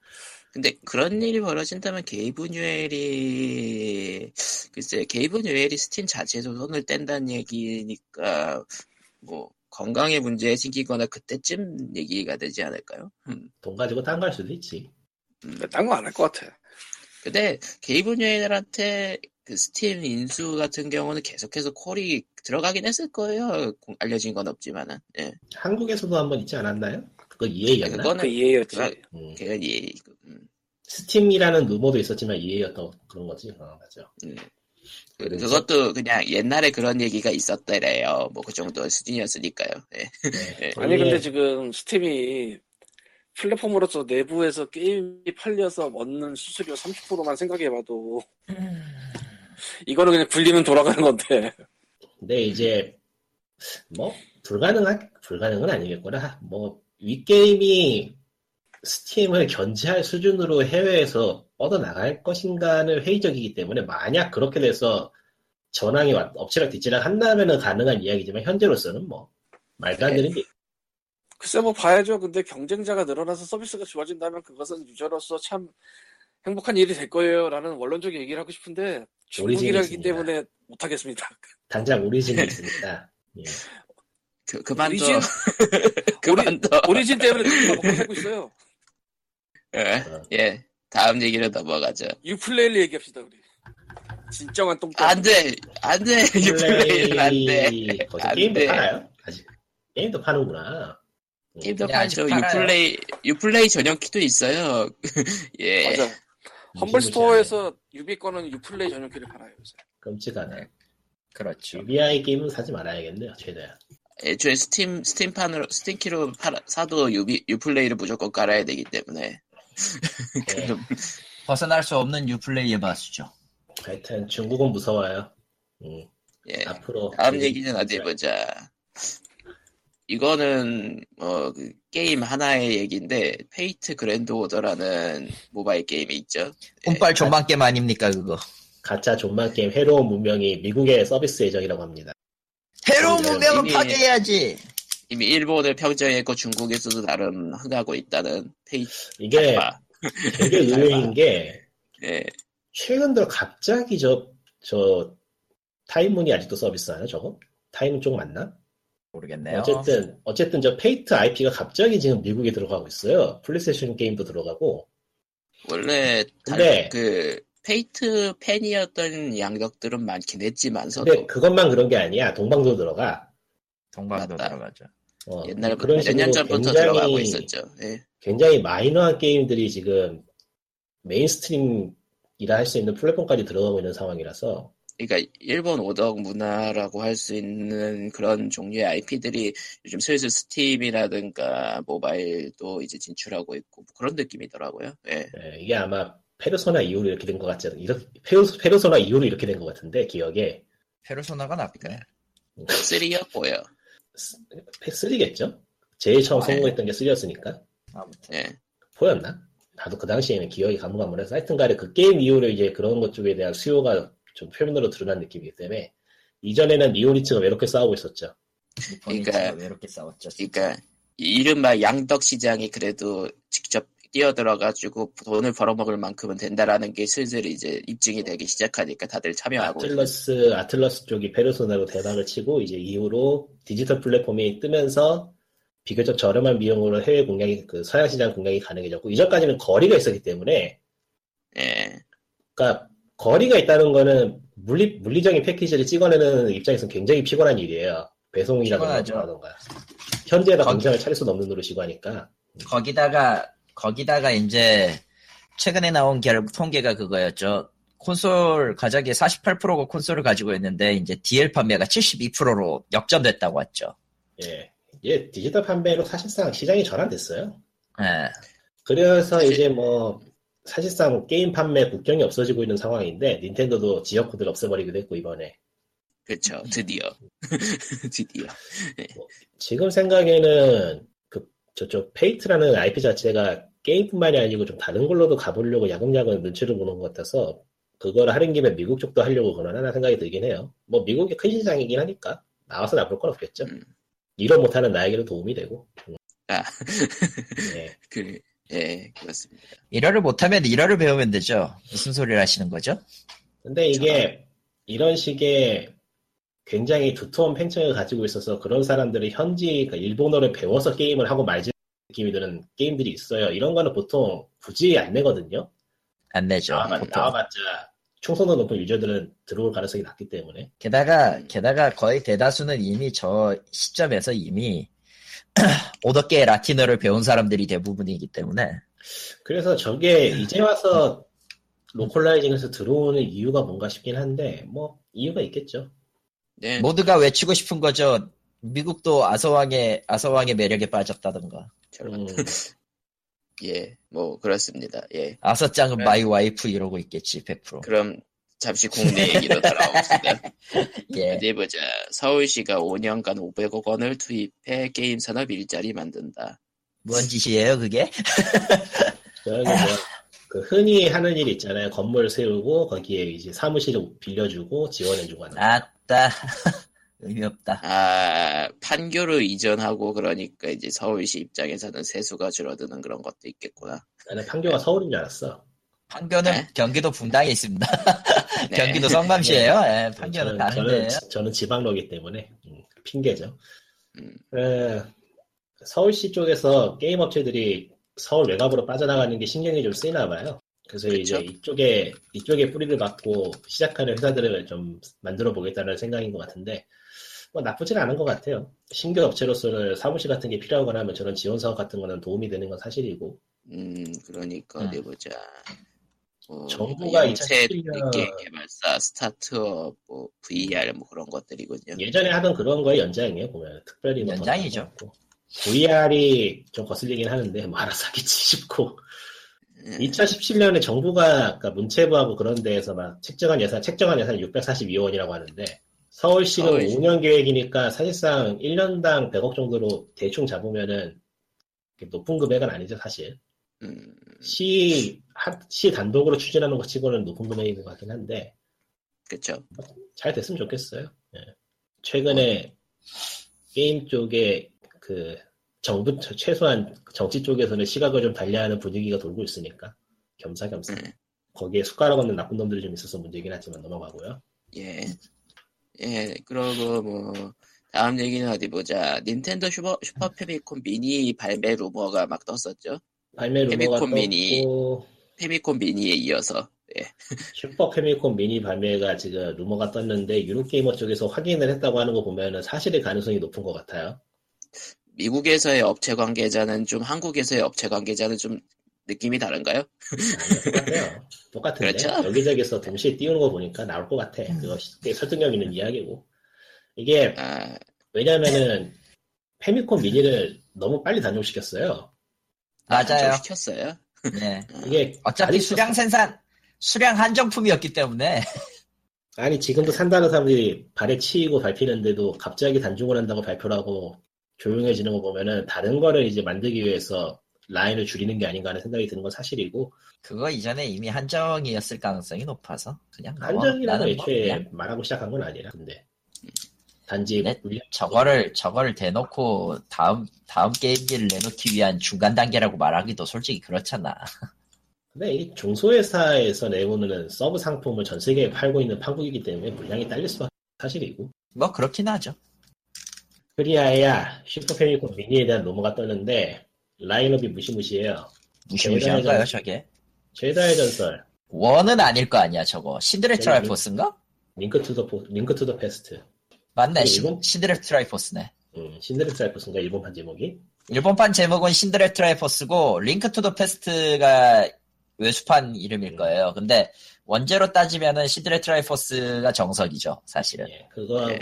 근데 그런 일이 벌어진다면 게이브 뉴엘이 글쎄 게이브 뉴엘이 스팀 자체에서 손을 뗀다는 얘기니까 뭐 건강에 문제 생기거나 그때쯤 얘기가 되지 않을까요? 음. 돈 가지고 딴 거 할 수도 있지. 딴거 안 할 것 같아. 근데 게이브 뉴엘한테 그 스팀 인수 같은 경우는 계속해서 콜이 들어가긴 했을 거예요. 공- 알려진 건 없지만은. 예. 한국에서도 한번 있지 않았나요? 그거 EA였나? 그거는- 그 EA였지. 아, 음, 그건 예. 음. 스팀이라는 루머도 있었지만 EA였던 그런 거지. 어, 맞죠. 음. 그- 그래서- 그것도 그냥 옛날에 그런 얘기가 있었더래요. 뭐 그 정도 수준이었으니까요. 예. 네. 아니 이게 근데 지금 스팀이 플랫폼으로서 내부에서 게임이 팔려서 얻는 수수료 30%만 생각해봐도 이거는 그냥 굴리면 돌아가는 건데 근데 이제 뭐 불가능한 불가능은 아니겠구나. 뭐 윗게임이 스팀을 견제할 수준으로 해외에서 뻗어 나갈 것인가는 회의적이기 때문에 만약 그렇게 돼서 전황이 왔- 엎치락 뒤치락 한다면은 가능한 이야기지만 현재로서는 뭐 말도 안 되는 게 글쎄 뭐 봐야죠. 근데 경쟁자가 늘어나서 서비스가 좋아진다면 그것은 유저로서 참 행복한 일이 될 거예요라는 원론적인 얘기를 하고 싶은데 중국이라기 있습니다. 때문에 못 하겠습니다. (laughs) 당장 오리진이 있으니까 예. 그, 그만둬. 오리진? 그만둬. 오리진 때문에 누가 먹고 살고 있어요. 예. 어. 예. 다음 얘기로 넘어가죠. 유플레이를 얘기합시다 우리. 진정한 똥개. 안 돼! 안 돼! 유플레이는 안 돼! 거기서 안 게임도 돼. 팔아요? 아직 게임도 파는구나. 음. 게임도 팔죠. 팔아요. 유플레이, 유플레이 전용 키도 있어요. (laughs) 예. 맞아. 험블 스토어에서 유비 거는 유플레이 전용 키를 팔아요. 요새. 끔찍하네. 그렇죠. UBI 게임은 사지 말아야겠네요, 최대한. 애초에 스팀, 스팀판으로, 스팀 키로 팔아, 사도 유비, 유플레이를 무조건 깔아야 되기 때문에. (laughs) 예. 그럼, 벗어날 수 없는 유플레이의 맛이죠. 하여튼 중국은 무서워요. 음, 예. 앞으로 다음 이제- 얘기는 어디 보자. 이거는 뭐 그 게임 하나의 얘기인데 페이트 그랜드 오더라는 모바일 게임이 있죠. 운빨 좆망 게임 아닙니까 그거? 가챠 좆망 게임 해로운 문명이 미국의 서비스 예정이라고 합니다. 해로운 이미- 문명은 이미- 파괴해야지. 이미 일본을 평정했고 중국에서도 나름 흥하고 있다는 페이트. 이게 아, 되게 (laughs) 의외인 게 예. 최근 들어 갑자기 저, 저 타입문이 아직도 서비스하나 저거? 타입문 쪽 맞나? 모르겠네요. 어쨌든 어쨌든 저 페이트 IP가 갑자기 지금 미국에 들어가고 있어요. 플레이스테이션 게임도 들어가고. 원래 달- 근데- 그 페이트 팬이었던 양덕들은 많긴 했지만서도 근데 그것만 그런 게 아니야. 동방도 들어가. 동방도 맞다. 들어가죠. 어, 옛날 그런 몇년 식으로 전부터 굉장히- 들어가고 있었죠. 예. 굉장히 마이너한 게임들이 지금 mainstream이라 할 수 있는 플랫폼까지 들어가고 있는 상황이라서 그러니까 일본 오덕 문화라고 할 수 있는 그런 종류의 IP들이 요즘 슬슬 스팀이라든가 모바일도 이제 진출하고 있고 뭐 그런 느낌이더라고요. 예. 예, 이게 아마 페르소나 이후로 이렇게 된 것 같지 않아요? 이렇게, 페르, 페르소나 이후로 이렇게 된 것 같은데 기억에 페르소나가 낫네. 3였고요. 3겠죠? 제일 처음 아, 예. 성공했던 게 3였으니까 아무튼 예. 보였나? 나도 그 당시에는 기억이 가물가물해서 하여튼 간에 그 게임 이후로 이제 그런 것 쪽에 대한 수요가 좀 표면으로 드러난 느낌이기 때문에 이전에는 니오리츠가 외롭게 싸우고 있었죠. 그러니까- 외롭게 싸웠죠. 그러니까 이른바 양덕 시장이 그래도 직접 뛰어들어가지고 돈을 벌어먹을 만큼은 된다라는 게 슬슬 이제 입증이 되기 시작하니까 다들 참여하고. 아틀러스 아틀러스 쪽이 페르소나로 대박을 치고 이제 이후로 디지털 플랫폼이 뜨면서 비교적 저렴한 비용으로 해외 공략이 그 서양 시장 공략이 가능해졌고 이전까지는 거리가 있었기 때문에 예. 그러니까 거리가 있다는 거는 물리 물리적인 패키지를 찍어내는 입장에서는 굉장히 피곤한 일이에요. 배송이라든가 거기- 공장을 차릴 수는 없는 노릇이고 하니까 거기다가 거기다가 이제 최근에 나온 결 통계가 그거였죠. 콘솔 가격의 48%가 콘솔을 가지고 있는데 이제 DL 판매가 72%로 역전됐다고 했죠. 예. 예, 디지털 판매로 사실상 시장이 전환됐어요. 예. 그래서 사실- 이제 뭐 사실상 게임 판매 국경이 없어지고 있는 상황인데 닌텐도도 지역 코드를 없애버리기도 했고 이번에 그렇죠. 드디어. (laughs) 드디어. 지금 생각에는 그 저쪽 페이트라는 IP 자체가 게임뿐만이 아니고 좀 다른 걸로도 가보려고 야금야금 눈치를 보는 것 같아서 그걸 하는 김에 미국 쪽도 하려고 그러나 생각이 들긴 해요. 뭐 미국이 큰 시장이긴 하니까 나와서 나쁠 건 없겠죠. 음. 일어를 못하는 나에게는 도움이 되고. 음. 아. 예. (laughs) 그, 예, 그렇습니다. 일어를 못하면 일어를 배우면 되죠. 무슨 소리를 하시는 거죠? 근데 이게 이런 식의 굉장히 두터운 팬층을 가지고 있어서 그런 사람들이 현지 그러니까 일본어를 배워서 게임을 하고 말지 느낌이 드는 게임들이 있어요. 이런 거는 보통 굳이 안 내거든요. 안 내죠. 나와봤. 나와봤자 충성도 높은 유저들은 들어올 가능성이 낮기 때문에 게다가 게다가 거의 대다수는 이미 저 시점에서 이미 (clears throat) 오덕계 라틴어를 배운 사람들이 대부분이기 때문에 그래서 저게 이제 와서 localizing에서 들어오는 이유가 뭔가 싶긴 한데 뭐 이유가 있겠죠. 네. 모두가 외치고 싶은 거죠. 미국도 아서왕의 아서왕의 매력에 빠졌다던가. 저런. 음, (laughs) 예, 뭐, 그렇습니다. 예. 아서짱은 네. my wife 이러고 있겠지 100%. 그럼, 잠시 국내 얘기로 돌아옵시다. (laughs) 예. 어디 보자. 서울시가 5년간 500억 원을 투입해 게임 산업 일자리 만든다. 뭔 짓이에요 그게? (laughs) 저기 뭐, 그 흔히 하는 일 있잖아요. 건물 세우고 거기에 이제 사무실을 빌려주고 지원해주고 하는. 거. 아 따 (laughs) 의미 없다. 아, 판교를 이전하고 그러니까 이제 서울시 입장에서는 세수가 줄어드는 그런 것도 있겠구나. 나는 판교가 서울인 줄 알았어. 판교는 네. 경기도 분당에 있습니다. (laughs) 네. 경기도 성남시에요. 예, 판교는 저는, 다른데요. 저는, 저는 지방로기 때문에 음, 핑계죠. 음. 에, 서울시 쪽에서 게임 업체들이 서울 외곽으로 빠져나가는 게 신경이 좀 쓰이나 봐요. 그래서 그쵸. 이제 이쪽에 이쪽에 뿌리를 받고 시작하는 회사들을 좀 만들어 보겠다는 생각인 것 같은데 뭐 나쁘진 않은 것 같아요. 신규 업체로서는 사무실 같은 게 필요하거나 하면 저런 지원 사업 같은 거는 도움이 되는 건 사실이고 음, 그러니까 음. 어디 보자. 뭐, 정부가 영세 2017년 게임 개발사, 스타트업, 뭐, VR 뭐 그런 것들이군요. 예전에 하던 그런 거의 연장이에요 보면 특별히 뭐 연장이죠. VR이 좀 거슬리긴 하는데 뭐 알아서 하겠지 싶고 음, 2017년에 정부가 그러니까 문체부하고 그런 데에서 막 책정한 예산 책정한 예산 642억 원이라고 하는데 서울시는 서울시. 5년 계획이니까 사실상 1년당 100억 정도로 대충 잡으면은 높은 금액은 아니죠 사실 음, 시, 하- 시 단독으로 추진하는 것 치고는 높은 금액인 것 같긴 한데 그쵸. 잘 됐으면 좋겠어요. 예. 최근에 게임 쪽에 그 정부 최소한 정치 쪽에서는 시각을 좀 달리하는 분위기가 돌고 있으니까 겸사겸사. 음. 거기에 숟가락 없는 나쁜 놈들이 좀 있어서 문제긴 하지만 넘어가고요. 예. 예, 그러고 뭐, 다음 얘기는 어디 보자. 닌텐도 슈퍼, 슈퍼 패미콘 미니 발매 루머가 막 떴었죠. 발매 루머가 패미콘 미니. 떴고 패미콘 미니에 이어서. (laughs) 슈퍼 패미콘 미니 발매가 지금 루머가 떴는데 유로게이머 쪽에서 확인을 했다고 하는 거 보면은 사실의 가능성이 높은 것 같아요. 미국에서의 업체 관계자는 좀 한국에서의 업체 관계자는 좀 느낌이 다른가요? 아니요, 똑같아요. (laughs) 똑같은데 그렇죠? 여기저기서 동시에 띄우는 거 보니까 나올 것 같아. 그거 꽤 설득력 있는 이야기고. 이게 아, 왜냐면은 페미콘 미니를 너무 빨리 단종시켰어요. 맞아요. 시켰어요. 네. (laughs) 이게 어차피 수량 생산, 수량 한정품이었기 때문에 아니 지금도 산다는 사람들이 발에 치이고 밟히는데도 갑자기 단종을 한다고 발표를 하고 조용해지는 거 보면은 다른 거를 이제 만들기 위해서 라인을 줄이는 게 아닌가 하는 생각이 드는 건 사실이고 그거 이전에 이미 한정이었을 가능성이 높아서 그냥 넘어. 한정이라는 뭐 애초에 그냥 말하고 시작한 건 아니라 근데 단지 네? 저거를 저거를 대놓고 다음 다음 게임기를 내놓기 위한 중간 단계라고 말하기도 솔직히 그렇잖아. 근데 이 중소회사에서 내오는 서브 상품을 전 세계에 팔고 있는 판국이기 때문에 물량이 딸릴 수가 사실이고 뭐 그렇긴 하죠. 그리하야 슈퍼 패미콘 미니에 대한 루머가 떴는데 라인업이 무시무시해요 무시무시한가요. 저게? 젤다의 전설 원은 아닐 거 아니야 저거. 신들의 네, 트라이포스인가? Link to the 포, Link to the Past 맞네. 신들의 트라이포스네. 음, 신들의 트라이포스인가 일본판 제목이 일본판 제목은 신들의 트라이포스고 Link to the Past가 외수판 이름일 거예요. 근데 원제로 따지면은 신들의 트라이포스가 정석이죠, 사실은. 예, 그거하고 네.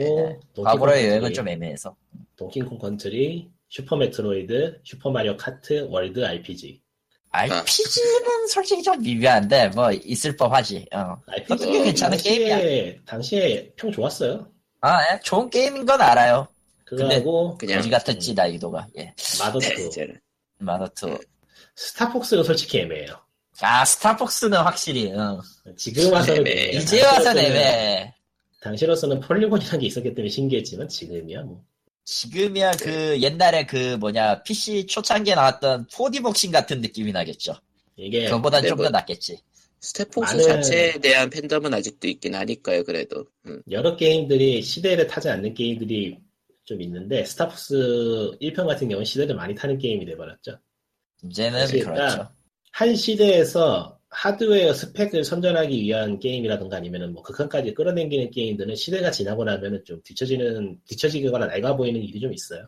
동키콩 과거로의 여행은 좀 애매해서. 동키콩 컨트리 슈퍼 메트로이드 슈퍼 마리오 카트 월드 RPG RPG는 솔직히 좀 미묘한데 뭐 있을 법하지. 어. RPG 그것도 괜찮은 당시에, 당시에 평 좋았어요 아, 예, 좋은 게임인 건 알아요. 그거하고 그냥 같았지 난이도가. 예. 마더투 네, (laughs) 이제는. 마더투. 스타폭스는 솔직히 애매해요 아 스타폭스는 확실히. 응. 지금 와서는 애매해. 애매해요. 이제 와서 애매. 당시로서는 폴리곤이라는 게 있었기 때문에 신기했지만 지금이야 뭐 지금이야 그 옛날에 그 뭐냐 PC 초창기에 나왔던 4D 복싱 같은 느낌이 나겠죠. 이게 그거보단 네, 좀더 뭐- 낫겠지. 스타폭스 많은- 자체에 대한 팬덤은 아직도 있긴 하니까요, 그래도. 음. 여러 게임들이 시대를 타지 않는 게임들이 좀 있는데 스타폭스 1편 같은 경우는 시대를 많이 타는 게임이 돼버렸죠 이제는 그러니까 그렇죠. 한 시대에서 하드웨어 스펙을 선전하기 위한 게임이라든가 아니면은 뭐 극한까지 끌어당기는 게임들은 시대가 지나고 나면은 좀 뒤처지는 뒤처지거나 낡아 보이는 일이 좀 있어요.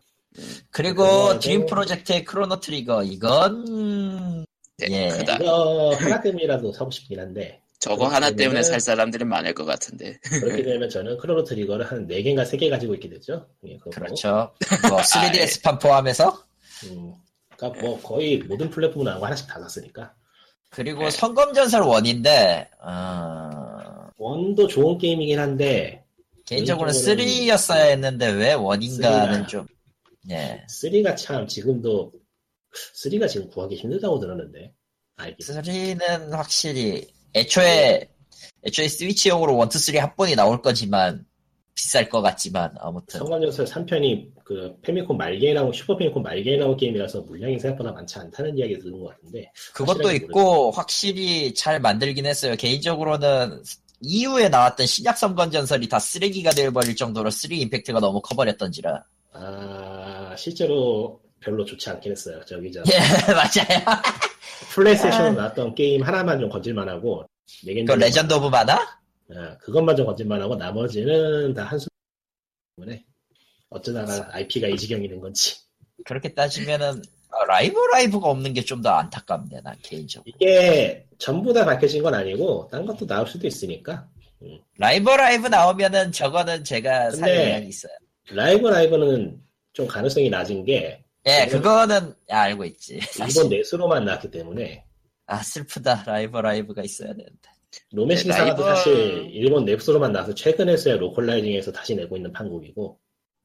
그리고 드림 프로젝트의 크로노 트리거 이건 네, 예. 크다. 이거 하나 때문이라도 사고 싶긴 한데 저거 하나 때문에 살 사람들이 많을 것 같은데. 그렇게 (laughs) 되면 저는 크로노 트리거를 한 4개인가 3개 가지고 있게 되죠. 예. 그렇죠. 뭐 (laughs) 3DS판 포함해서 음, 그러니까 뭐 거의 모든 플랫폼 나온 거 하나씩 다 샀으니까. 그리고 성검전설 원인데 어, 원도 좋은 게임이긴 한데 개인적으로는 개인적으로는- 3였어야 했는데 왜 원인가는 쓰리가- 좀 예. 3가 참 지금도 3가 지금 구하기 힘들다고 들었는데 알기 3는 확실히 애초에 애초에 스위치용으로 1, 2, 3 합본이 나올 거지만 비쌀 것 같지만 아무튼 성검전설 3편이 그 패미콘 말기에 나온 슈퍼 패미콘 말기에 나온 게임이라서 물량이 생각보다 많지 않다는 이야기 들은 것 같은데 그것도 있고 확실히 잘 만들긴 했어요. 개인적으로는 이후에 나왔던 신약 성검전설이 다 쓰레기가 되어버릴 정도로 3 임팩트가 너무 커버렸던지라. 아 실제로 별로 좋지 않긴 했어요. 저기 저 예, (laughs) 맞아요. 플레이스테이션으로 아. 나왔던 게임 하나만 좀 건질만하고 그 레전드 오브 마나? 아, 그것만 좀 건질만하고 나머지는 다 한숨 때문에 어쩌다가 IP가 이 지경이 된 건지 그렇게 따지면은 아, 라이브 라이브가 없는 게 좀 더 안타깝네, 난 개인적으로. 이게 전부 다 밝혀진 건 아니고 딴 것도 나올 수도 있으니까 라이브 라이브 나오면은 저거는 제가 의향이 있어요. 라이브 라이브는 좀 가능성이 낮은 게 예, 그거는 아, 알고 있지. 일본 내수로만 나왔기 때문에 아 슬프다. 라이브 라이브가 있어야 되는데. 로맨싱 네, 사가도 라이브- 사실 일본 내수로만 나와서 최근에서야 localizing해서 다시 내고 있는 판국이고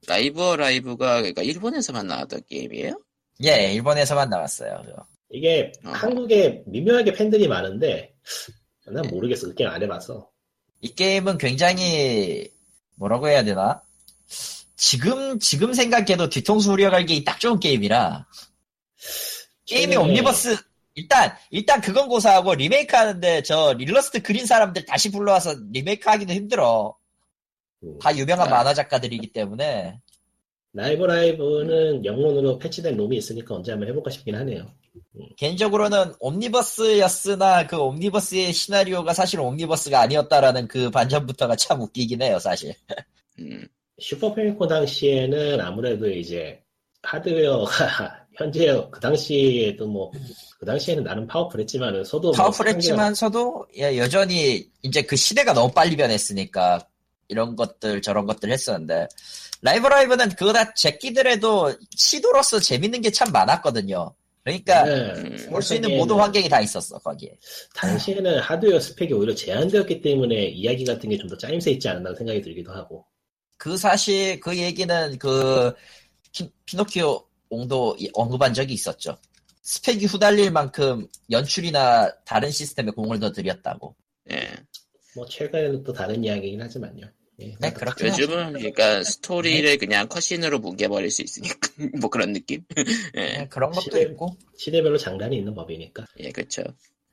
라이브 라이브가 그러니까 일본에서만 나왔던 게임이에요? 예, 일본에서만 나왔어요. 이게 어. 한국에 미묘하게 팬들이 많은데 난 모르겠어 그 게임 안 해봐서 이 게임은 굉장히 뭐라고 해야 되나? 지금 지금 생각해도 뒤통수 후려갈기 딱 좋은 게임이라 게임이 최근에- 옴니버스 일단 일단 그건 고사하고 리메이크 하는데 저 일러스트 그린 사람들 다시 불러와서 리메이크 하기도 힘들어. 음. 다 유명한 아. 만화 작가들이기 때문에 라이브 라이브는 영문으로 패치된 롬이 있으니까 언제 한번 해볼까 싶긴 하네요. 개인적으로는 옴니버스였으나 그 옴니버스의 시나리오가 사실 옴니버스가 아니었다라는 그 반전부터가 참 웃기긴 해요, 사실. 음, 슈퍼 패미콤 당시에는 아무래도 이제 하드웨어가 현재 그 당시에도 뭐 그 당시에는 나름 파워풀했지만은 서도 뭐 파워풀했지만서도 예, 여전히 이제 그 시대가 너무 빨리 변했으니까 이런 것들 저런 것들 했었는데 라이브 라이브는 그거 다 제끼더라도 시도로서 재밌는 게 참 많았거든요. 그러니까 상대가- 볼수 있는 모든 환경이 다 있었어 거기에. 당시에는 하드웨어 스펙이 오히려 제한되었기 때문에 이야기 같은 게 좀 더 짜임새 있지 않았나 생각이 들기도 하고 그 사실 그 얘기는 그 피, 피노키오 옹도 이- 언급한 적이 있었죠. 스펙이 후달릴 만큼 연출이나 다른 시스템에 공을 더 들였다고. 예. 뭐 최근에는 또 다른 이야기긴 하지만요. 예. 네, 그렇긴 하죠. 요즘은 그러니까 스토리를 그냥 컷신으로 뭉개버릴 수 있으니까 (laughs) 뭐 그런 느낌. 예, 네, 그런 것도 시대- 있고. 시대별로 장단이 있는 법이니까. 예, 그렇죠.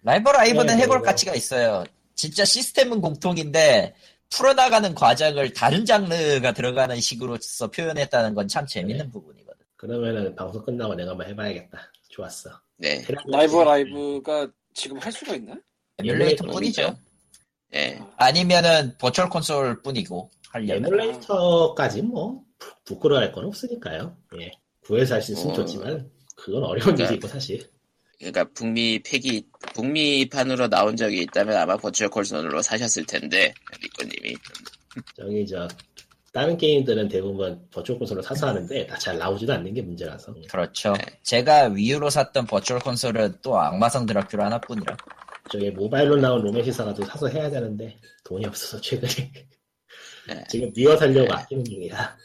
라이브 라이브는 네, 해볼 네, 네. 가치가 있어요. 진짜 시스템은 공통인데 풀어나가는 과정을 다른 장르가 들어가는 식으로서 표현했다는 건 참 재밌는 부분이거든. 그러면은 방송 끝나고 내가 한번 해봐야겠다. 좋았어. 네. 라이브 라이브가 지금 할 수가 있나? 에뮬레이터 에뮬레이터 뿐이죠. 예. 아니면은 Virtual Console 뿐이고 하려면. 에뮬레이터까지 뭐 부- 부끄러워할 건 없으니까요. 예. 구해서 할수 있으면 어. 좋지만 그건 어려운 그러니까- 일이고 사실. 그러니까 북미 팩이 북미판으로 나온 적이 있다면 아마 버추얼 콜선으로 사셨을 텐데 리코님이 저기 저 다른 게임들은 대부분 Virtual Console로 사서 하는데 다 잘 나오지도 않는 게 문제라서. 그렇죠. 네. 제가 Wii U로 샀던 Virtual Console은 또 악마성 드라큘라 하나뿐이라. 저기 모바일로 나온 로맨싱 사가도 사서 해야 되는데 돈이 없어서 최근에 네. (laughs) 지금 니어 살려고 아끼는 중이라.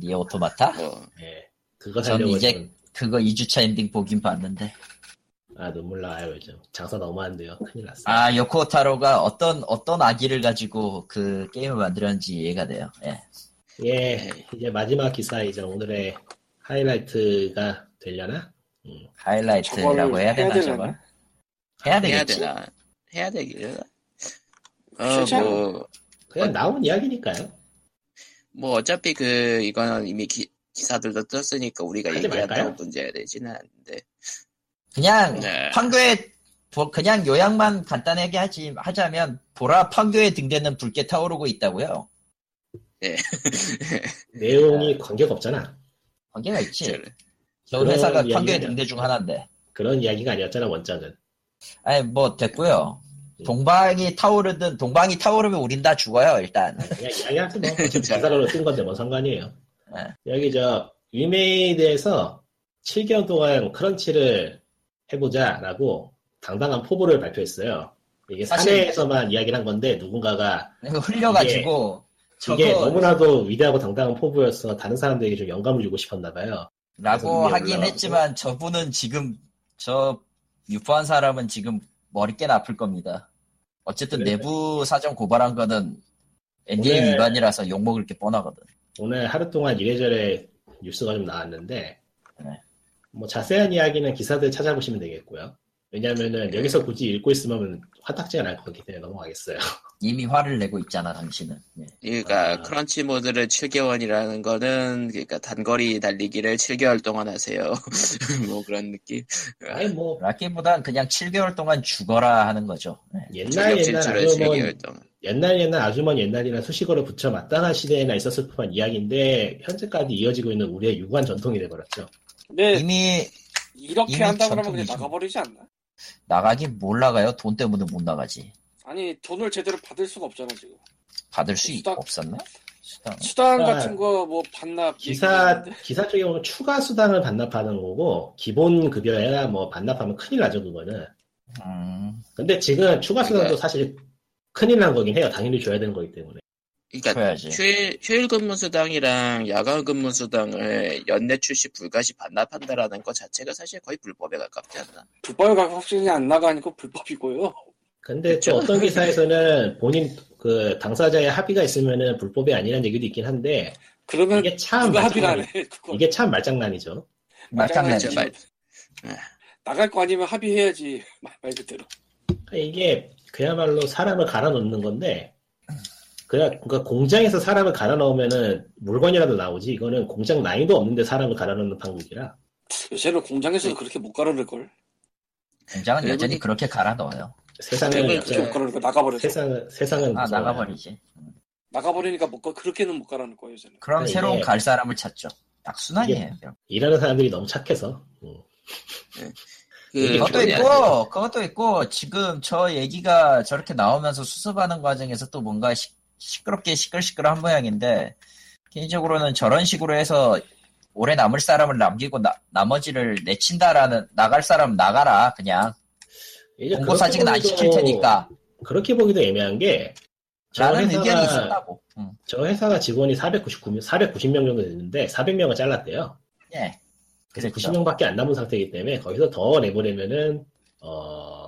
니어 오토마타? 뭐 예. 그거 전 살려고 이제- 지금 그거 2주차 엔딩 보긴 봤는데. 아 눈물 나요 요즘 장사 너무 안 돼요 큰일 났어요. 아, 요코 타로가 어떤, 어떤 악의를 가지고 그 게임을 만들었는지 이해가 돼요. 예. 예, 네. 이제 마지막 기사이자 오늘의 하이라이트가 되려나? 음, 하이라이트라고 해야 되나, 해야 저걸? 해야 해야 되겠지? 되나 해야 되기를 쉽지 않아. 어뭐뭐 그냥 나온 이야기니까요. 뭐 어차피 그 이거는 이미 기, 기사들도 떴으니까 우리가 얘기한다고? 문제가 되지는 않는데 그냥, 네. 판교에, 보- 그냥 요약만 간단하게 하지, 하자면, 보라 판교에 등대는 붉게 타오르고 있다고요. (laughs) 내용이 관계가 없잖아. 관계가 있지. 저- 회사가 아니야. 등대 중 하나인데. 그런 이야기가 아니었잖아 원작은. 아니, 뭐, 됐고요. 음. 동방이 타오르든, 동방이 타오르면 우린 다 죽어요, 일단. 이야기하지 뭐. (laughs) 자살로 뜬 건데 뭔 상관이에요. 네. 여기 저 위메이드에서 7개월 동안 crunch를 해보자라고 당당한 포부를 발표했어요. 이게 사실- 사내에서만 이야기를 한 건데 누군가가 흘려가지고, 이게 너무나도 위대하고 당당한 포부여서 다른 사람들에게 좀 영감을 주고 싶었나 봐요. 라고 하긴 올라가고. 했지만, 저분은 지금, 저, 유포한 사람은 지금 머리 꽤나 아플 겁니다. 어쨌든 그래. 내부 사정 고발한 거는 NDA 오늘- 위반이라서 욕먹을 게 뻔하거든. 오늘 하루 동안 이래저래 뉴스가 좀 나왔는데 네. 뭐 자세한 이야기는 기사들 찾아보시면 되겠고요. 왜냐면은 여기서 굳이 읽고 있으면 화딱지가 날것 같기 때문에 넘어가겠어요. (laughs) 이미 화를 내고 있잖아, 당신은. 네. 그러니까 아. 크런치 모드를 7개월이라는 거는 그러니까 단거리 달리기를 7개월 동안 하세요. (laughs) 뭐 그런 느낌. 아니 뭐 라기보단 그냥 7개월 동안 죽어라 하는 거죠. 네. 옛날 옛날 질주를 아주 먼 7개월 동안. 옛날 옛날 아주 먼 옛날이나 수식어를 붙여 마땅한 시대에나 있었을 법한 이야기인데 현재까지 이어지고 있는 우리의 유구한 전통이 돼버렸죠. 근데 이미 이렇게 이미 한다 그러면 그냥. 나가버리지 않나? 나가긴 못 나가요. 돈 때문에 못 나가지. 아니 돈을 제대로 받을 수가 없잖아 지금. 받을 수 수당- 없었나? 수당. 수당 아, 같은 거 뭐 반납 기사. 기사 쪽에 보면 추가 수당을 반납하는 거고 기본 급여야 뭐 반납하면 큰일 나죠 그거는. 음, 근데 지금 추가 수당도 그러니까- 사실 큰일 난 거긴 해요. 당연히 줘야 되는 거기 때문에. 그러니까 줘야지. 휴일, 휴일 근무 수당이랑 야간 근무 수당을 연내 출시 불가시 반납한다라는 것 자체가 사실 거의 불법에 가깝지 않나. 불법에 확실히 안 나가니까 불법이고요. 근데 그쵸. 또 어떤 (laughs) 기사에서는 본인 그 당사자의 합의가 있으면은 불법이 아니라는 얘기도 있긴 한데 그러면 이게 참. 그거 이게 참 말장난이죠. 말장난이지. 말- 나갈 거 아니면 합의해야지 (laughs) 말, 말 그대로. 이게 그야말로 사람을 갈아 넣는 건데 그냥 그러니까 공장에서 사람을 갈아 넣으면은 물건이라도 나오지 이거는 공장 라인도 없는데 사람을 갈아 넣는 판국이라 요새는 공장에서도 그렇게 못 갈아낼 걸. 공장은 그리고 여전히 이- 그렇게 갈아 넣어요. 세상은 여전히- 못 갈아낼 거 나가버려서 세상은 세상은 아 무서워요. 나가버리지. 나가버리니까 못 가- 그렇게는 못 갈아낼 거예요 요새는. 그럼 이게- 새로운 갈 사람을 찾죠. 딱 순환이에요. 일하는 사람들이 너무 착해서 음. 그 그것도 있고, 그것도 있고, 지금 저 얘기가 저렇게 나오면서 수습하는 과정에서 또 뭔가 시, 시끄럽게 시끌시끌한 모양인데, 개인적으로는 저런 식으로 해서 오래 남을 사람을 남기고 나, 나머지를 내친다라는, 나갈 사람 나가라, 그냥. 이제 공고 사직은 안 시킬 테니까. 그렇게 보기도 애매한 게저 라는 의견이 회사가 있었다고. 응. 저 회사가 직원이 499명 490명 정도 됐는데 400명을 잘랐대요. 예. 그래서 그랬죠. 90명밖에 안 남은 상태이기 때문에 거기서 더 내보내면은 어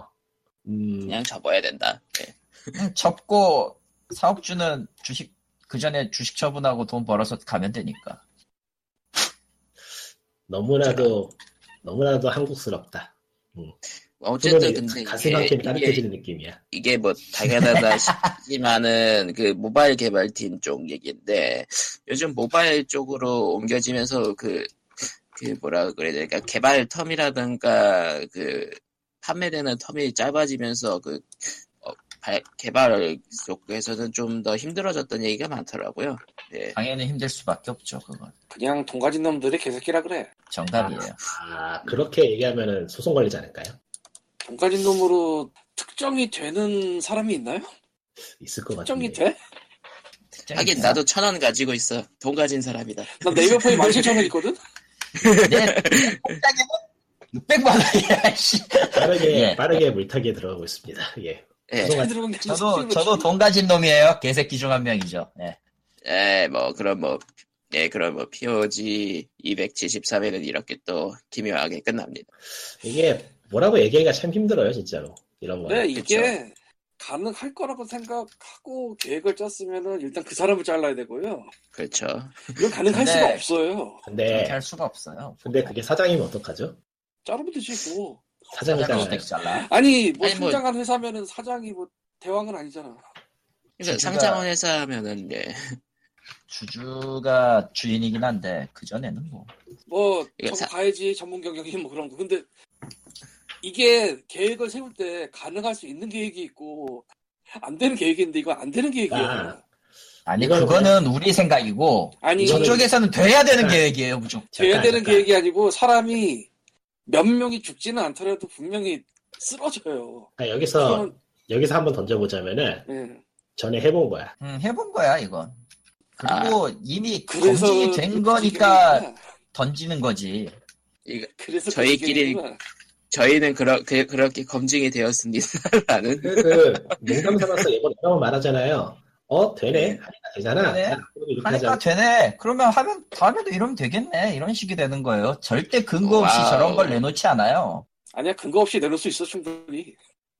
음, 그냥 접어야 된다. 네. 응, 접고 사업주는 주식, 그 전에 주식 처분하고 돈 벌어서 가면 되니까. 너무나도 너무나도 한국스럽다. 어쨌든 근데 가슴한테 따뜻해지는 느낌이야. 이게 뭐 당연하다 싶지만은 그 모바일 개발팀 쪽 얘기인데 요즘 모바일 쪽으로 옮겨지면서 그, 그 뭐라 그래야 될까 개발 텀이라든가 그 판매되는 텀이 짧아지면서 그 개발 쪽에서는 좀 더 힘들어졌던 얘기가 많더라고요. 예. 당연히 힘들 수밖에 없죠, 그건. 그냥 돈 가진 놈들이 개새끼라 그래. 정답이에요. 아 그렇게 얘기하면은 소송 걸리지 않을까요? 돈 가진 놈으로 특정이 되는 사람이 있나요? 있을 것 특정이 같은데. 돼? 하긴 나도 천 원 가지고 있어. 돈 가진 사람이다. 난 네이버 페이 17,000원 있거든? 내 공장에는 600만 원이야, 씨. 빠르게 예. 빠르게 물타기에 들어가고 있습니다. 예. 예. 게 저도, 저도 치- 돈 가진 놈이에요. 개새끼 중 한 명이죠. 예. 예, 뭐, 그럼 뭐, 예, 그럼 뭐, POG 273회는 이렇게 또 기묘하게 끝납니다. 이게 뭐라고 얘기하기가 참 힘들어요, 진짜로. 이런 거. 네, 이게 가능할 거라고 생각하고 계획을 짰으면은 일단 그 사람을 잘라야 되고요. 그렇죠. 이건 가능할 근데- 수가 없어요. 근데 그렇게 할 수가 없어요. 근데 그게 사장이면 어떡하죠? 자르면 되지 뭐. 사장이잖아요. 사장이. 아니 뭐 아니, 뭐- 성장한 회사면은 사장이 뭐 대왕은 아니잖아. 그러니까 주주가- 상장원 회사면은, 예. 주주가 주인이긴 한데, 그 전에는 뭐. 뭐 이게 저거 사- 가야지 전문 경영이 뭐 그런 거. 근데 이게 계획을 세울 때 가능할 수 있는 계획이 있고 안 되는 계획이 있는데 이거 안 되는 계획이에요. 아. 아니, 이거는 그거는 우리 생각이고, 아니 저쪽에서는 돼야 되는 네. 계획이에요, 무조건. 돼야 되는 잠깐. 계획이 아니고 사람이 몇 명이 죽지는 않더라도 분명히 쓰러져요. 아, 여기서 그러면 여기서 한번 던져보자면은 예. 전에 해본 거야. 음, 해본 거야, 이건. 그리고 이미 그래서 검증이 된그 거니까 기계구나. 던지는 거지. 이거, 그래서 그 저희끼리 기계구나. 저희는 그러, 그, 그렇게 검증이 되었습니다라는. 그, 그 농담 삼아서 이번 이런 거 말하잖아요. 어 되네, 네. 하니까 되잖아. 되네. 하니까 하자. 되네. 그러면 하면, 다음에도 이러면 되겠네. 이런 식이 되는 거예요. 절대 근거 없이 wow. 저런 걸 내놓지 않아요. 아니야 근거 없이 내놓을 수 있어 충분히.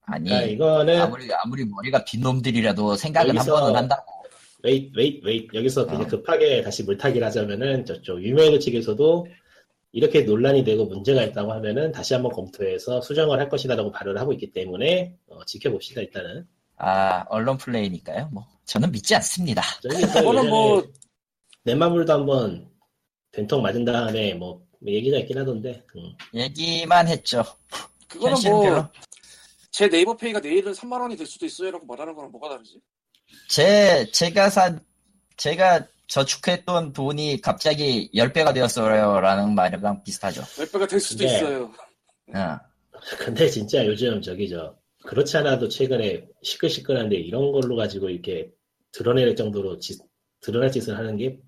아니, 그러니까 이거는 아무리, 아무리 머리가 빈 놈들이라도 생각은 여기서- 한 번은 한다고. wait wait wait 여기서 그냥 어. 급하게 다시 물타기를 하자면은 저쪽 위메이드 측에서도 이렇게 논란이 되고 문제가 있다고 하면은 다시 한번 검토해서 수정을 할 것이다라고 발언을 하고 있기 때문에 어, 지켜봅시다 일단은. 아, 언론 플레이니까요. 뭐. 저는 믿지 않습니다. 그거는 뭐 내마물도 한번 된통 맞은 다음에 뭐 얘기가 있긴 하던데. 음. 얘기만 했죠. 그거는 뭐. 제 네이버 페이가 내일은 3만 원이 될 수도 있어요라고 말하는 거랑 뭐가 다르지? 제, 제가 산, 제가 저축했던 돈이 갑자기 10배가 되었어요. 라는 말이랑 비슷하죠. 10배가 될 수도 네. 있어요. 어. 근데 진짜 요즘 저기 저 그렇지 않아도 최근에 시끌시끌한데 이런 걸로 가지고 이렇게 드러낼 정도로 짓, 드러날 짓을 하는 게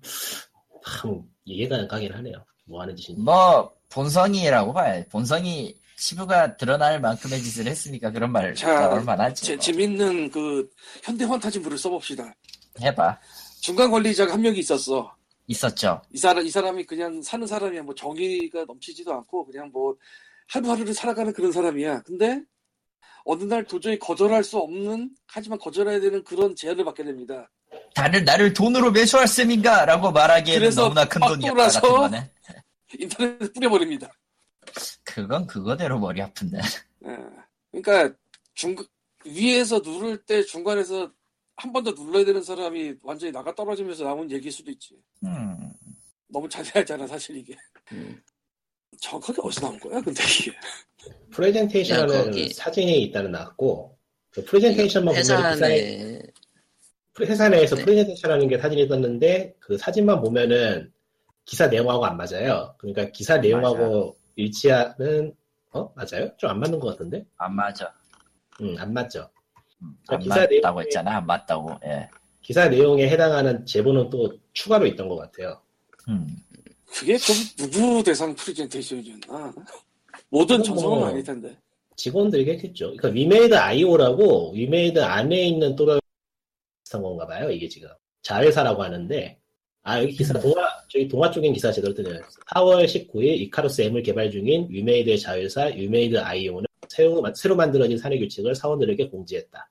참 이해가 안 가긴 하네요. 뭐 하는 짓인지. 뭐, 본성이라고 봐요. 본성이 치부가 드러날 만큼의 짓을 했으니까 그런 말 자, 나올 만하지. 제 뭐. 재밌는 그 현대 환타지물을 써봅시다. 해봐. 중간 관리자가 한 명이 있었어. 있었죠. 이 사람 이 사람이 그냥 사는 사람이야. 뭐 정의가 넘치지도 않고 그냥 뭐 하루하루를 살아가는 그런 사람이야. 근데 어느 날 도저히 거절할 수 없는 하지만 거절해야 되는 그런 제안을 받게 됩니다. 나를, 나를 돈으로 매수할 셈인가? 라고 말하기에는 그래서 너무나 큰막 돈이었다 같은 거네. (laughs) 인터넷에 뿌려버립니다. 그건 그거대로 머리 아픈데. 예. 그러니까 중 위에서 누를 때 중간에서 한 번 더 눌러야 되는 사람이 완전히 나가 떨어지면서 나온 얘기일 수도 있지. 음. 너무 자세하잖아 사실 이게. 음. 정확하게 어디서 나온 거야 근데 이게. (laughs) 프레젠테이션은 야, 거기- 사진이 있다는 나왔고 그 프레젠테이션만 보면 회사 기사에 안에 회사 내에서 네. 프레젠테이션 하는 게 사진이 떴는데 그 사진만 보면은 기사 내용하고 안 맞아요. 그러니까 기사 내용하고 일치하는 어 맞아요? 좀 안 맞는 것 같은데? 안 맞아. 응, 안 맞죠. 음, 자, 안 기사 맞다고 내용에- 했잖아. 안 맞다고. 예. 기사 내용에 해당하는 제보는 또 추가로 있던 것 같아요. 음. 그게 좀 누구 대상 프레젠테이션이었나? 모든 전성은 뭐- 아닐 텐데. 직원들이 했겠죠. 그러니까 위메이드 IO라고 위메이드 안에 있는 또래 비슷한 건가 봐요. 이게 지금 자회사라고 하는데 아 여기 기사 동아 저기 동아 쪽인 기사 제대로 뜨네요. 4월 19일 이카루스 M을 개발 중인 위메이드의 자회사 위메이드 IO는 새로, 새로 만들어진 사내 규칙을 사원들에게 공지했다.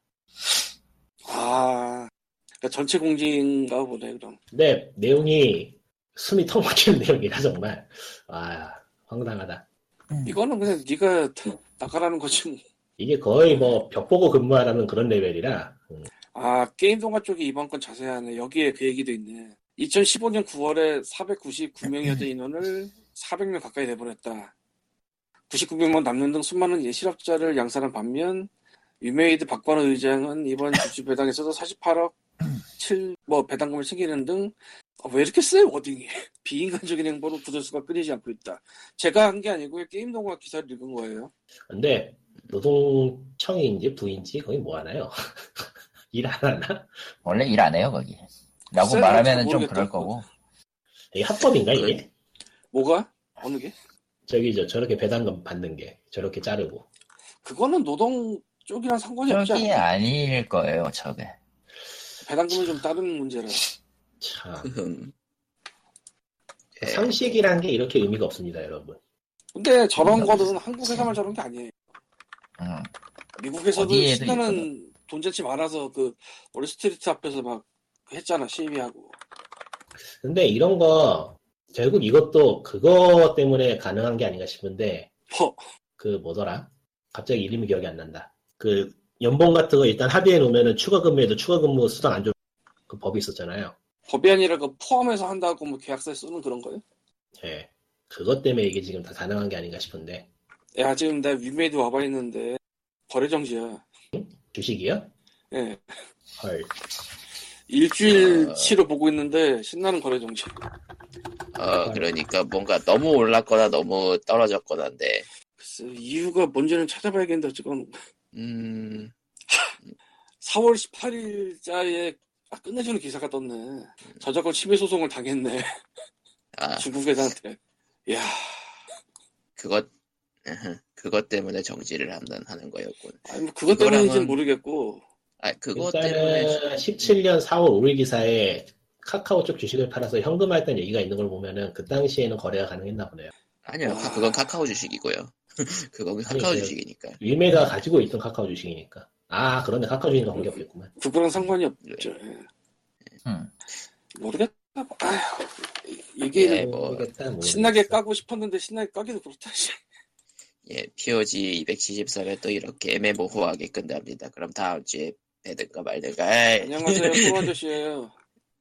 아, 그러니까 전체 공지인가 보네 그럼. 근데 내용이 숨이 턱 막히는 내용이라 정말 와 황당하다. 이거는 그냥 네가 나가라는 거지 뭐. 이게 거의 뭐 벽 보고 근무하라는 그런 레벨이라 음, 아 게임 동화 쪽이 이번 건 자세하네. 여기에 그 얘기도 있네. 2015년 9월에 499명이었던 인원을 400명 가까이 내보냈다. 99명만 남는 등 수많은 예실업자를 양산한 반면 위메이드 박관호 의장은 이번 주주 배당에서도 48억 7, 뭐 배당금을 챙기는 등 아, 왜 이렇게 세 wording이 (laughs) 비인간적인 행보로 구설수가 끊이지 않고 있다. 제가 한 게 아니고요. 게임 동아 기사를 읽은 거예요. 근데 노동청인지 부인지 거기 뭐 하나요? (laughs) 일 안 하나? 원래 일 안 해요, 거기. 라고 잘 좀. 그럴 거고. 이게 합법인가 이게? 뭐가? 어느 게? 저기 저 저렇게 배당금 받는 게 저렇게 자르고 그거는 노동 쪽이랑 상관이 없지 저기 않나? 아닐 거예요, 저게. 배당금은 좀 다른 문제라. 참 음. 예. 상식이란 게 이렇게 의미가 없습니다, 여러분. 근데 저런 거는 한국 회사만 저런 게 아니에요. 음. 미국에서도 신나는 돈잔치 많아서 그 월스트리트 앞에서 막 했잖아 시위하고. 근데 이런 거 결국 이것도 그거 때문에 가능한 게 아닌가 싶은데 뭐그 뭐더라? 갑자기 이름이 기억이 안 난다. 그 연봉 같은 거 일단 합의해 놓으면은 추가 근무에도 추가 근무 수당 안 줘. 그 법이 있었잖아요. 법이 아니라 그 포함해서 한다고 뭐 계약서에 쓰는 그런 거예요? 예. 그것 때문에 이게 지금 다 가능한 게 아닌가 싶은데 야 지금 나 위메이드 와봐 있는데 거래 정지야. 주식이요? 예. 헐. 일주일치로 보고 있는데 신나는 거래 정지. 어, 그러니까 뭔가 너무 올랐거나 너무 떨어졌거나인데, 글쎄 이유가 뭔지는 찾아봐야겠는데 지금 음, 4월 18일자에 아, 끝내주는 기사가 떴네. 저작권 침해 소송을 당했네. (laughs) 아, 중국 회사한테. 야 그것, 그것 때문에 정지를 한다, 하는 거였군. 아니 뭐 그것 이거랑은- 때문인지는 모르겠고 아, 그것 때문에, 일단은 17년 4월 5일 기사에 카카오 쪽 주식을 팔아서 현금화했다는 얘기가 있는 걸 보면은 그 당시에는 거래가 가능했나 보네요. 아니요, 와. 그건 카카오 주식이고요. (laughs) 그건 카카오 그- 주식이니까. 위메이드가 가지고 있던 카카오 주식이니까. 아, 그런데 카카오 주식과 관계없겠구만. 그거랑 상관이 없죠. 예. 음. 모르겠다. 아휴, 이게 예, 뭐, 모르겠다, 모르겠어. 신나게 까고 싶었는데 신나게 까기도 그렇다. 씨. (laughs) 예, POG 273에 또 이렇게 애매모호하게 끝납니다. 그럼 다음 주에 뵈든가 말든가. 에이. 안녕하세요, (laughs) 프로 아저씨예요.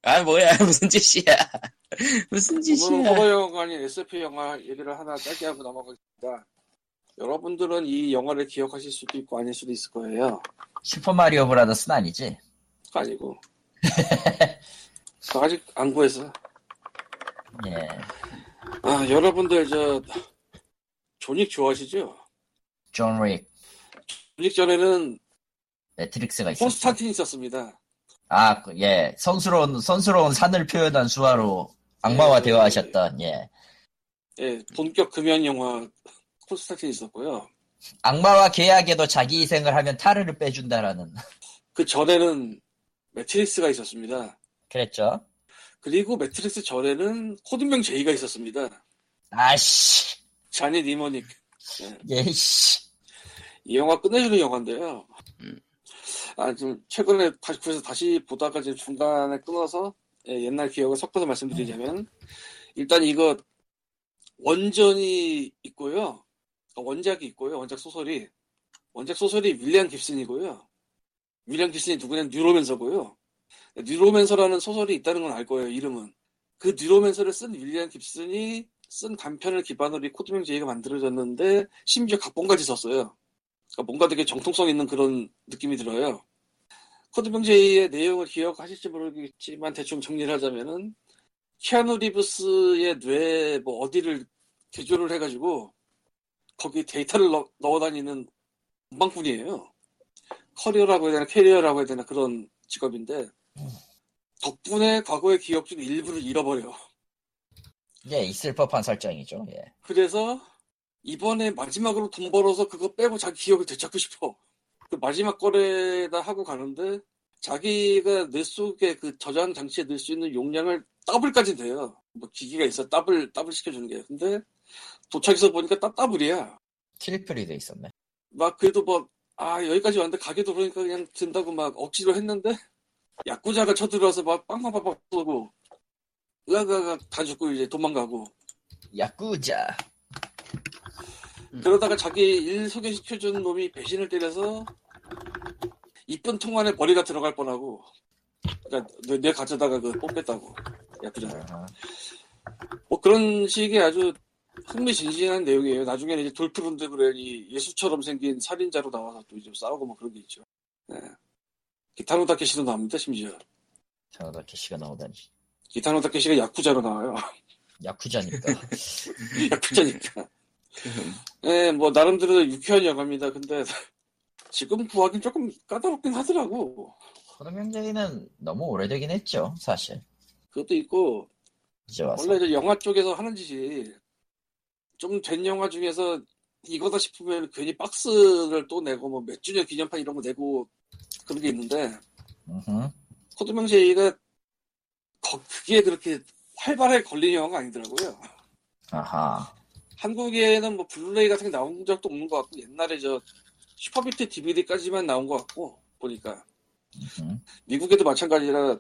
아, 뭐야, (laughs) 무슨 짓이야. 무슨 짓이야. 호러 영화가 아닌 SF 영화 얘기를 하나 짧게 하고 넘어가겠습니다. 여러분들은 이 영화를 기억하실 수도 있고 아닐 수도 있을 거예요. 슈퍼마리오 브라더스는 아니지? 아니고. (laughs) 아직 안 구해서. 예. 아, 여러분들 저 존 윅 좋아하시죠? 존 윅, 존 윅 전에는 매트릭스가 있었어. 콘스탄틴 있었습니다. 아, 그, 예. 상스러운, 상스러운 산을 표현한 수화로 악마와 예, 대화하셨던, 예. 예, 본격 금연 영화 콘스탄틴 있었고요. 악마와 계약에도 자기 희생을 하면 타르를 빼준다라는. 그 전에는 매트릭스가 있었습니다. 그랬죠? 그리고 매트릭스 전에는 코드명 제이가 있었습니다. 아씨. 자니 니모닉. 예씨. 이 영화 끝내주는 영화인데요. 음. 아, 좀 최근에 다시 그래서 다시 보다가 지금 중간에 끊어서 예, 옛날 기억을 섞어서 말씀드리자면 일단 이거 원전이 있고요. 어, 원작이 있고요. 원작 소설이 원작 소설이 윌리엄 깁슨이고요. 윌리엄 깁슨이 누구냐면 뉴로맨서고요. 뉴로맨서라는 소설이 있다는 건 알 거예요. 이름은. 그 뉴로맨서를 쓴 윌리엄 깁슨이 쓴 단편을 기반으로 이 코드명 제이가 만들어졌는데 심지어 각본까지 썼어요. 그러니까 뭔가 되게 정통성 있는 그런 느낌이 들어요. 코드명 제이의 내용을 기억하실지 모르겠지만 대충 정리를 하자면은 키아누 리브스의 뇌 뭐 어디를 개조를 해가지고 거기 데이터를 넣, 어 다니는 운반꾼이에요. courier라고 해야 되나 carrier라고 해야 되나 그런 직업인데 덕분에 과거의 기억 중 일부를 잃어버려. 예, 있을 법한 설정이죠. 예. 그래서 이번에 마지막으로 돈 벌어서 그거 빼고 자기 기억을 되찾고 싶어. 그 마지막 거래다 하고 가는데 자기가 뇌 속에 그 저장 장치에 넣을 수 있는 용량을 더블까지 돼요. 뭐 기기가 있어 더블 더블 시켜주는 게. 근데 도착해서 보니까 딱 더블이야. 트리플이 돼 있었네. 막 그래도 뭐 아 여기까지 왔는데 가게도 그러니까 그냥 든다고 막 억지로 했는데 야쿠자가 쳐들어와서 막 빵빵빵빵 쏘고 으아가가 다 죽고 이제 도망가고 야쿠자. 그러다가 자기 일 소개시켜준 놈이 배신을 때려서 이쁜 통 안에 머리가 들어갈 뻔하고 그러니까 내, 내 가져다가 그 뽑겠다고 야구자. 뭐 그런 식의 아주 흥미진진한 내용이에요. 나중에는 이제 돌프룬드 그랜이 예수처럼 생긴 살인자로 나와서 또 이제 싸우고 뭐 그런 게 있죠. 네. 기타노 다케시도 나옵니다, 심지어. 자나다 캐시가 나오다니. 기타노 다케시가 야쿠자로 나와요. 야쿠자니까. (laughs) 야쿠자니까. 네, 뭐 나름대로 유쾌한 영화입니다. 근데 지금 구하긴 조금 까다롭긴 하더라고. 코너명제이는 너무 오래되긴 했죠, 사실. 그것도 있고 이제 와서. 원래 이제 영화 쪽에서 하는 짓이 좀 된 영화 중에서 이거다 싶으면 괜히 박스를 또 내고 뭐 몇 주년 기념판 이런 거 내고 그런 게 있는데. 코드명제이가 그게 그렇게 활발하게 걸린 영화가 아니더라고요. 아하. 한국에는 뭐 블루레이 같은 게 나온 적도 없는 것 같고 옛날에 저 슈퍼비트 DVD까지만 나온 것 같고 보니까 음흠. 미국에도 마찬가지라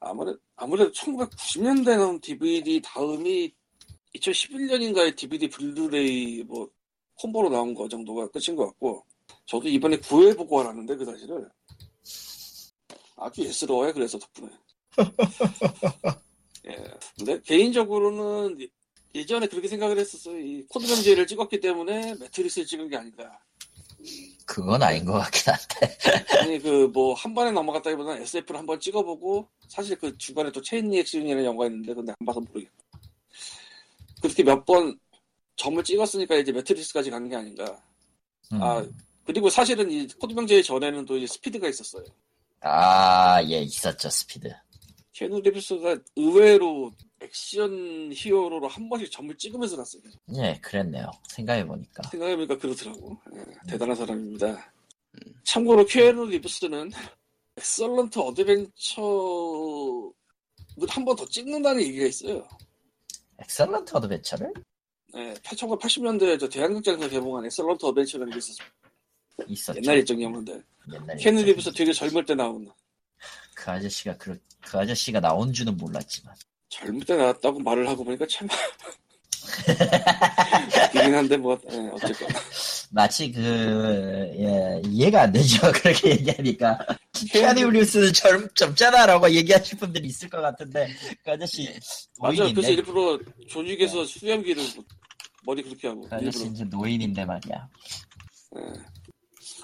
아무래도 아무래도 1990년대 나온 DVD 다음이 2011년인가에 DVD 블루레이 뭐 콤보로 나온 거 정도가 끝인 것 같고 저도 이번에 구해보고 알았는데 그 사실을. 아주 예스러워요 그래서 덕분에. (laughs) 예. 근데 개인적으로는 예- 예전에 그렇게 생각을 했었어요. 이 코드명 J를 찍었기 때문에 매트릭스를 찍은 게 아닌가. 그건 아닌 것 같긴 한데. (laughs) 아니 그 뭐 한 번에 넘어갔다기보다는 SF를 한 번 찍어보고 사실 그 중간에 또 체인 리액션이라는 영화가 있는데 근데 안 봐서 모르겠고 그렇게 몇 번 점을 찍었으니까 이제 매트릭스까지 가는 게 아닌가 음. 아 그리고 사실은 이 코드명 J 전에는 또 이제 스피드가 있었어요 아, 예, 있었죠, 스피드. 키아누 리브스가 의외로 액션 히어로로 한 번씩 점을 찍으면서 갔어요. 예, 그랬네요. 생각해보니까. 생각해보니까 그렇더라고 예, 대단한 사람입니다 참고로 키아누 리브스는 엑설런트 어드벤처를 한번 더 찍는다는 얘기가 있어요 엑설런트 어드벤처를? 네, 1980년대에 저 대한극장에서 개봉한 엑설런트 어드벤처라는 게 있었어요. 있었죠. 옛날 일정이었는데. 일정. 리브스 되게 젊을 때 나온. 그 아저씨가 그, 그 아저씨가 나온 줄은 몰랐지만. 젊을 때 나왔다고 말을 하고 보니까 참. (laughs) 웃기긴 한데 뭐, 예, 어쨌건. (laughs) 마치 그, 예, 이해가 안 되죠. (laughs) 그렇게 얘기하니까. 키아누 리브스는 젊, 젊잖아라고 얘기하실 분들이 있을 것 같은데, 그 아저씨, 맞아. 노인인데. 그래서 일부러 조직에서 수염기를 뭐 머리 그렇게 하고. 그 아저씨. 이제 노인인데 말이야. 예.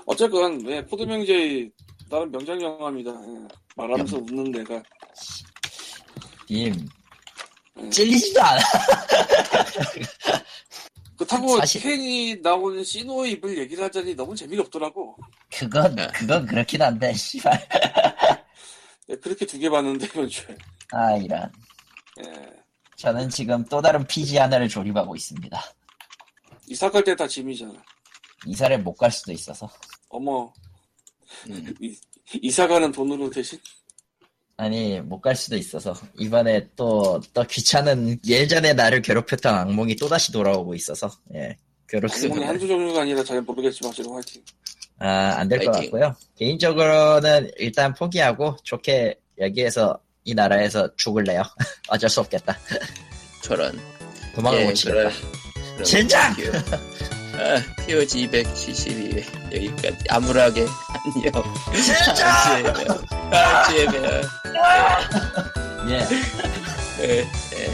어쨌건, 예, 코드명제의 다른 명장 영화입니다. 예, 말하면서 웃는 데가. 님, 음. 찔리지도 않아. (laughs) 그렇다고 사실- 켄이 나오는 시노 입을 얘기를 하자니 너무 재미가 없더라고. 그건, 네. 그건 그렇긴 한데, (laughs) 씨발. 예, 그렇게 두 개 봤는데, 이번 주에. 아, 이런. 예. 저는 지금 또 다른 PG 하나를 조립하고 있습니다. 이사 갈 때 다 짐이잖아. 이사를 못 갈 수도 있어서. 어머, 음. 이, 이사 가는 돈으로 대신? 아니, 못 갈 수도 있어서. 이번에 또, 또 귀찮은, 예전에 나를 괴롭혔던 악몽이 또 다시 돌아오고 있어서, 예. 악몽이 괴롭습니다. 한두 종류가 아니라 잘 모르겠지만, 어쨌든 화이팅. 아, 안 될 것. 같고요. 개인적으로는 일단 포기하고, 좋게, 여기에서, 이 나라에서 죽을래요. (laughs) 어쩔 수 없겠다. 저런. 도망을 예, 못 치겠다. 젠장! 큐. (laughs) 아, POG 272 여기까지 암울하게 안녕. 진짜! 다음 주에 봬요. 다음 주에 봬요. 예. 예.